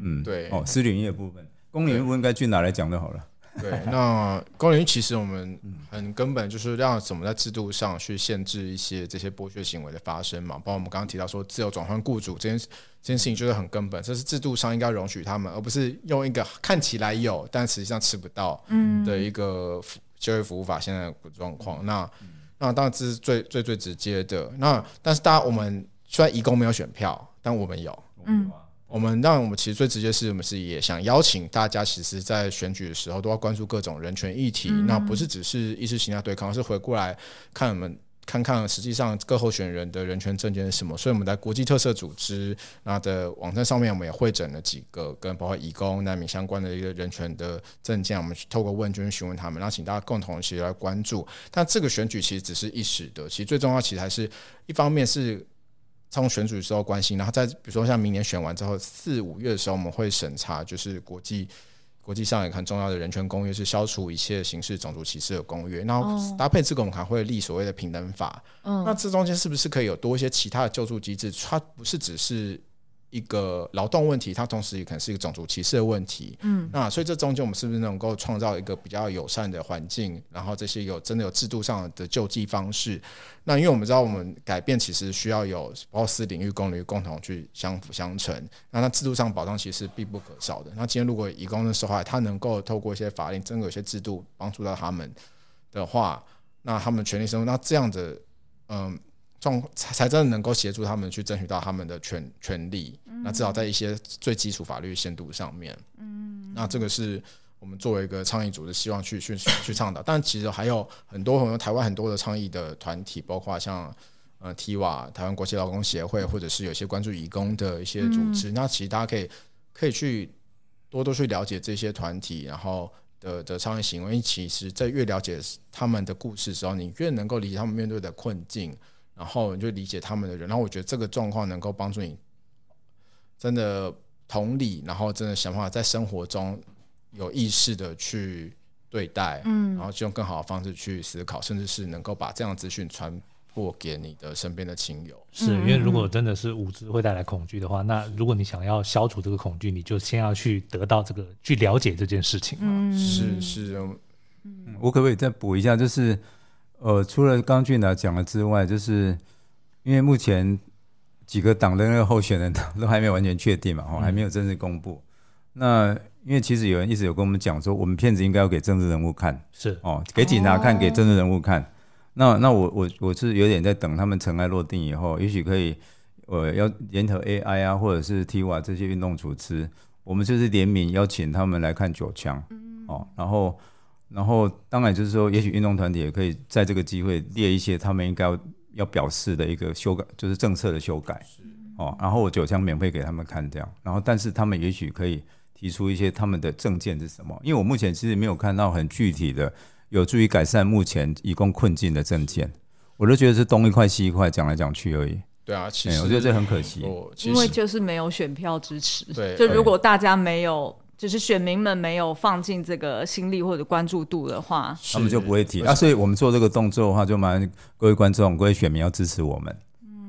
嗯，对。哦，私领域的部分，公领域不应该去哪来讲就好了。对，那公领域其实我们很根本就是让怎么在制度上去限制一些这些剥削行为的发生嘛。包括我们刚刚提到说自由转换雇主这件这件事情，就是很根本，这是制度上应该容许他们，而不是用一个看起来有但实际上吃不到的一个就业服务法现在的状况。那那当然这是最最最直接的。那但是大家我们虽然移工没有选票，但我们有。嗯，我们让我们其实最直接是我们是也想邀请大家，其实，在选举的时候都要关注各种人权议题。嗯、那不是只是意识形态对抗，而是回过来看我们。看看实际上各候选人的人权证件是什么，所以我们在国际特色组织那的网站上面，我们也汇整了几个跟包括移工难民相关的一个人权的证件，我们去透过问卷询问他们，然后请大家共同一起来关注。但这个选举其实只是一时的，其实最重要其实还是一方面是从选举的时候关心，然后在比如说像明年选完之后四五月的时候，我们会审查就是国际。国际上也很重要的人权公约是消除一切形式种族歧视的公约，然后搭配这个我们还会立所谓的平等法。嗯，那这中间是不是可以有多一些其他的救助机制？它不是只是。一个劳动问题，它同时也可能是一个种族歧视的问题。嗯，那所以这中间我们是不是能够创造一个比较友善的环境？然后这些有真的有制度上的救济方式？那因为我们知道，我们改变其实需要有包括私领域、公领域共同去相辅相成。那它制度上保障其实是必不可少的。那今天如果以工的时候，他能够透过一些法令，真的有些制度帮助到他们的话，那他们权利生活，那这样的嗯。状才才真的能够协助他们去争取到他们的权权利，那至少在一些最基础法律限度上面，嗯，那这个是我们作为一个倡议组织希望去去去倡导。但其实还有很多很多台湾很多的倡议的团体，包括像呃 TIWA 台湾国际劳工协会，或者是有些关注移工的一些组织，那其实大家可以可以去多多去了解这些团体，然后的的倡议行为其实，在越了解他们的故事的时候，你越能够理解他们面对的困境。然后你就理解他们的人，然后我觉得这个状况能够帮助你真的同理，然后真的想办法在生活中有意识的去对待，嗯，然后就用更好的方式去思考，甚至是能够把这样的资讯传播给你的身边的亲友。是因为如果真的是无知会带来恐惧的话，那如果你想要消除这个恐惧，你就先要去得到这个去了解这件事情嘛。嗯，是是，嗯，我可不可以再补一下，就是。呃，除了刚俊达讲了之外，就是因为目前几个党的那个候选人都还没有完全确定嘛，哦，还没有正式公布。那因为其实有人一直有跟我们讲说，我们片子应该要给政治人物看，是哦，给警察看，给政治人物看。那那我我我是有点在等他们尘埃落定以后，也许可以，呃，要联合 AI 啊，或者是 TIWA 这些运动组织。我们就是联名邀请他们来看九枪，哦，然后然后当然就是说，也许运动团体也可以在这个机会列一些他们应该要要表示的一个修改，就是政策的修改，哦，然后我九枪免费给他们看这样，然后但是他们也许可以提出一些他们的政见是什么，因为我目前其实没有看到很具体的有助于改善目前移工困境的政见。我都觉得是东一块西一块，讲来讲去而已。对啊，其实、欸、我觉得这很可惜，因为就是没有选票支持。对，就如果大家没有，就是选民们没有放进这个心力或者关注度的话，他们就不会提。啊，所以我们做这个动作的话，就麻烦各位观众、各位选民要支持我们。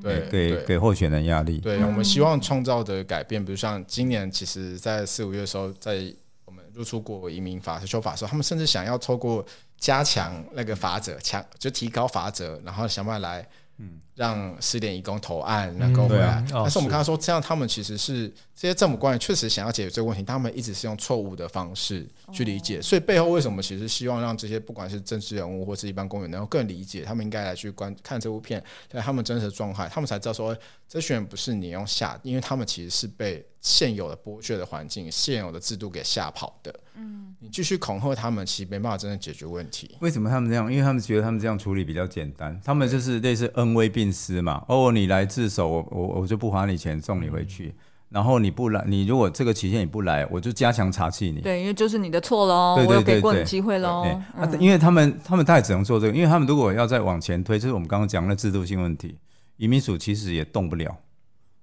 对，给给候选人压力。对，我们希望创造的改变，比如像今年，其实，在四五月的时候，在我们入出国移民法修法的时候，他们甚至想要透过。加强那个法则，强就提高法则，然后想办法来，嗯，让失联移工投案能够回来。但是我们看到说，这样他们其实是这些政府官员确实想要解决这个问题，他们一直是用错误的方式去理解。所以背后为什么其实希望让这些不管是政治人物或是一般公民能够更理解，他们应该来去观看这部片，对他们真实的状态，他们才知道说，这些人不是你用吓，因为他们其实是被现有的剥削的环境、现有的制度给吓跑的。嗯，你继续恐吓他们，其实没办法真的解决问题。为什么他们这样？因为他们觉得他们这样处理比较简单。他们就是类似恩威并施嘛。哦，你来自首，我我我就不花你钱送你回去。嗯、然后你不来，你如果这个期限你不来，我就加强查缉你。对，因为就是你的错喽。对对对对，我有给过你机会喽。啊、嗯，因为他们他们他也只能做这个，因为他们如果要再往前推，就是我们刚刚讲的制度性问题，移民署其实也动不了，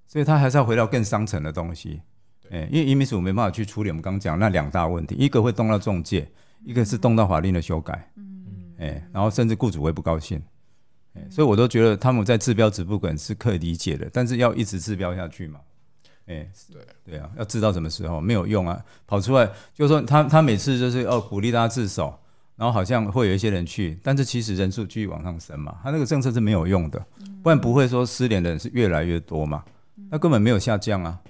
所以他还是要回到更深层的东西。哎，因为移民署没办法去处理我们刚刚讲那两大问题，一个会动到中介，一个是动到法令的修改。嗯，哎，然后甚至雇主会不高兴。哎，所以我都觉得他们在治标止不稳是可以理解的，但是要一直治标下去嘛。哎，对对啊，要治到什么时候没有用啊，跑出来就是说他他每次就是哦鼓励大家自首，然后好像会有一些人去，但是其实人数继续往上升嘛，他那个政策是没有用的，不然不会说失联的人是越来越多嘛，那根本没有下降啊。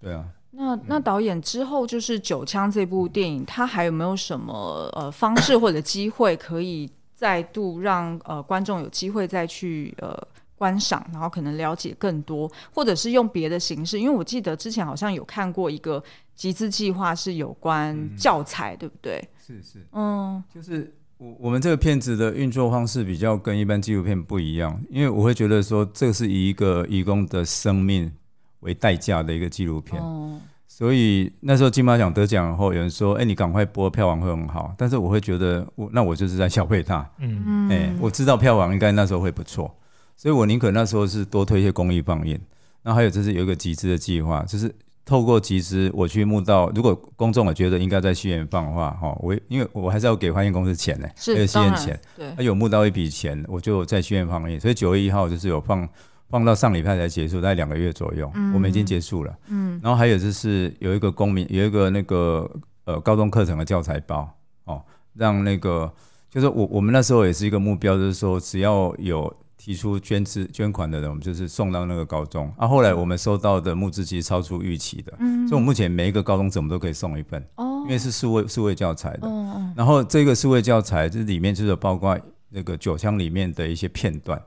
对啊，那那导演之后就是《九枪》这部电影，他还有没有什么呃方式或者机会可以再度让呃观众有机会再去呃观赏，然后可能了解更多，或者是用别的形式？因为我记得之前好像有看过一个集资计划，是有关教材，嗯、对不对？是是，嗯，就是我我们这个片子的运作方式比较跟一般纪录片不一样，因为我会觉得说，这是以一个义工的生命。为代价的一个纪录片，哦、所以那时候金马奖得奖后，有人说：“哎、欸，你赶快播，票房会很好。”但是我会觉得，我那我就是在消费它。嗯，哎、欸，我知道票房应该那时候会不错，所以我宁可那时候是多推一些公益放映。然后还有就是有一个集资的计划，就是透过集资我去募到，如果公众我觉得应该在戏院放的话，哈，我因为我还是要给放映公司钱呢，是戏院钱，对，他有募到一笔钱，我就在戏院放映。所以九月一号就是有放。放到上礼拜才结束，大概两个月左右，嗯、我们已经结束了。嗯，然后还有就是有一个公民，有一个那个呃高中课程的教材包哦，让那个就是我我们那时候也是一个目标，就是说只要有提出捐资捐款的人，我们就是送到那个高中。啊，后来我们收到的募资其实超出预期的，嗯，所以我目前每一个高中生我们都可以送一份哦，因为是数位数位教材的。哦，然后这个数位教材这里面就是包括那个九枪里面的一些片段。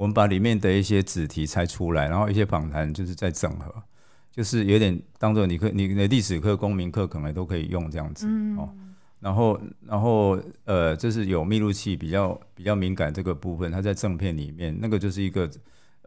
我们把里面的一些子题拆出来，然后一些访谈就是在整合，就是有点当做你可你的历史课、公民课可能都可以用这样子、嗯、哦。然后，然后呃，就是有密录器比较比较敏感这个部分，它在正片里面，那个就是一个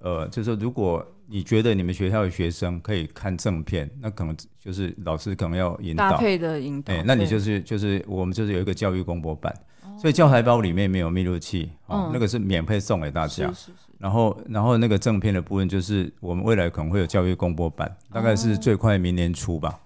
呃，就是说如果你觉得你们学校的学生可以看正片，那可能就是老师可能要引导搭配的引导，哎，那你就是就是我们就是有一个教育公播版。所以教材包里面没有密录器，哦，那个是免费送给大家。是是是。然后，然后那个正片的部分就是我们未来可能会有教育公播版，大概是最快明年初吧。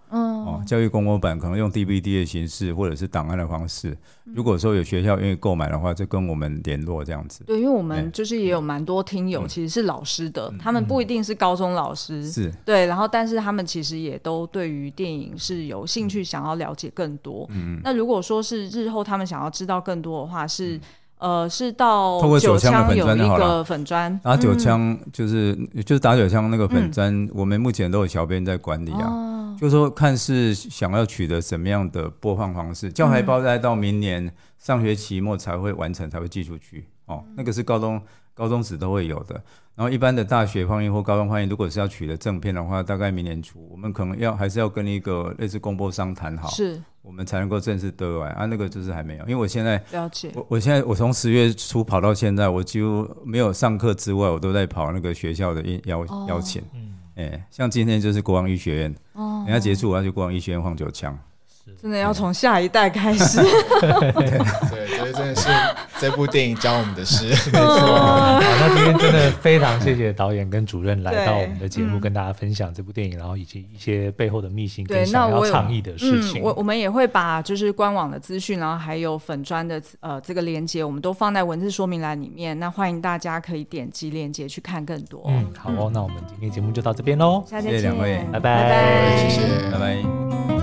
哦，教育公播版可能用 DVD 的形式或者是档案的方式。如果说有学校愿意购买的话，就跟我们联络这样子。对，因为我们就是也有蛮多听友其实是老师的，他们不一定是高中老师，是。对，然后但是他们其实也都对于电影是有兴趣，想要了解更多。嗯，那如果说是日后他们想要知道更多的话，是呃是到透过九枪有一个粉砖，打九枪就是就是打九枪那个粉砖，我们目前都有小编在管理啊。就是说，看是想要取得什么样的播放方式，教材包在到明年上学期末才会完成，才会寄出去。哦，那个是高中高中时都会有的。然后一般的大学放映或高中放映，如果是要取得正片的话，大概明年初，我们可能要还是要跟一个类似公播商谈好，是，我们才能够正式对外啊。那个就是还没有，因为我现在了解，我我现在我从十月初跑到现在，我几乎没有上课之外，我都在跑那个学校的邀邀请。嗯，哎，像今天就是国王医学院，哦，等下结束我要去国王医学院放九枪。真的要从下一代开始，对，所以真的是这部电影教我们的事，没错。好，那今天真的非常谢谢导演跟主任来到我们的节目，跟大家分享这部电影，然后以及一些背后的秘辛跟想要倡议的事情。我我们也会把就是官网的资讯，然后还有粉专的呃这个连接，我们都放在文字说明栏里面。那欢迎大家可以点击链接去看更多。嗯，好哦，那我们今天节目就到这边喽，下次见，谢谢两位，拜拜，谢谢。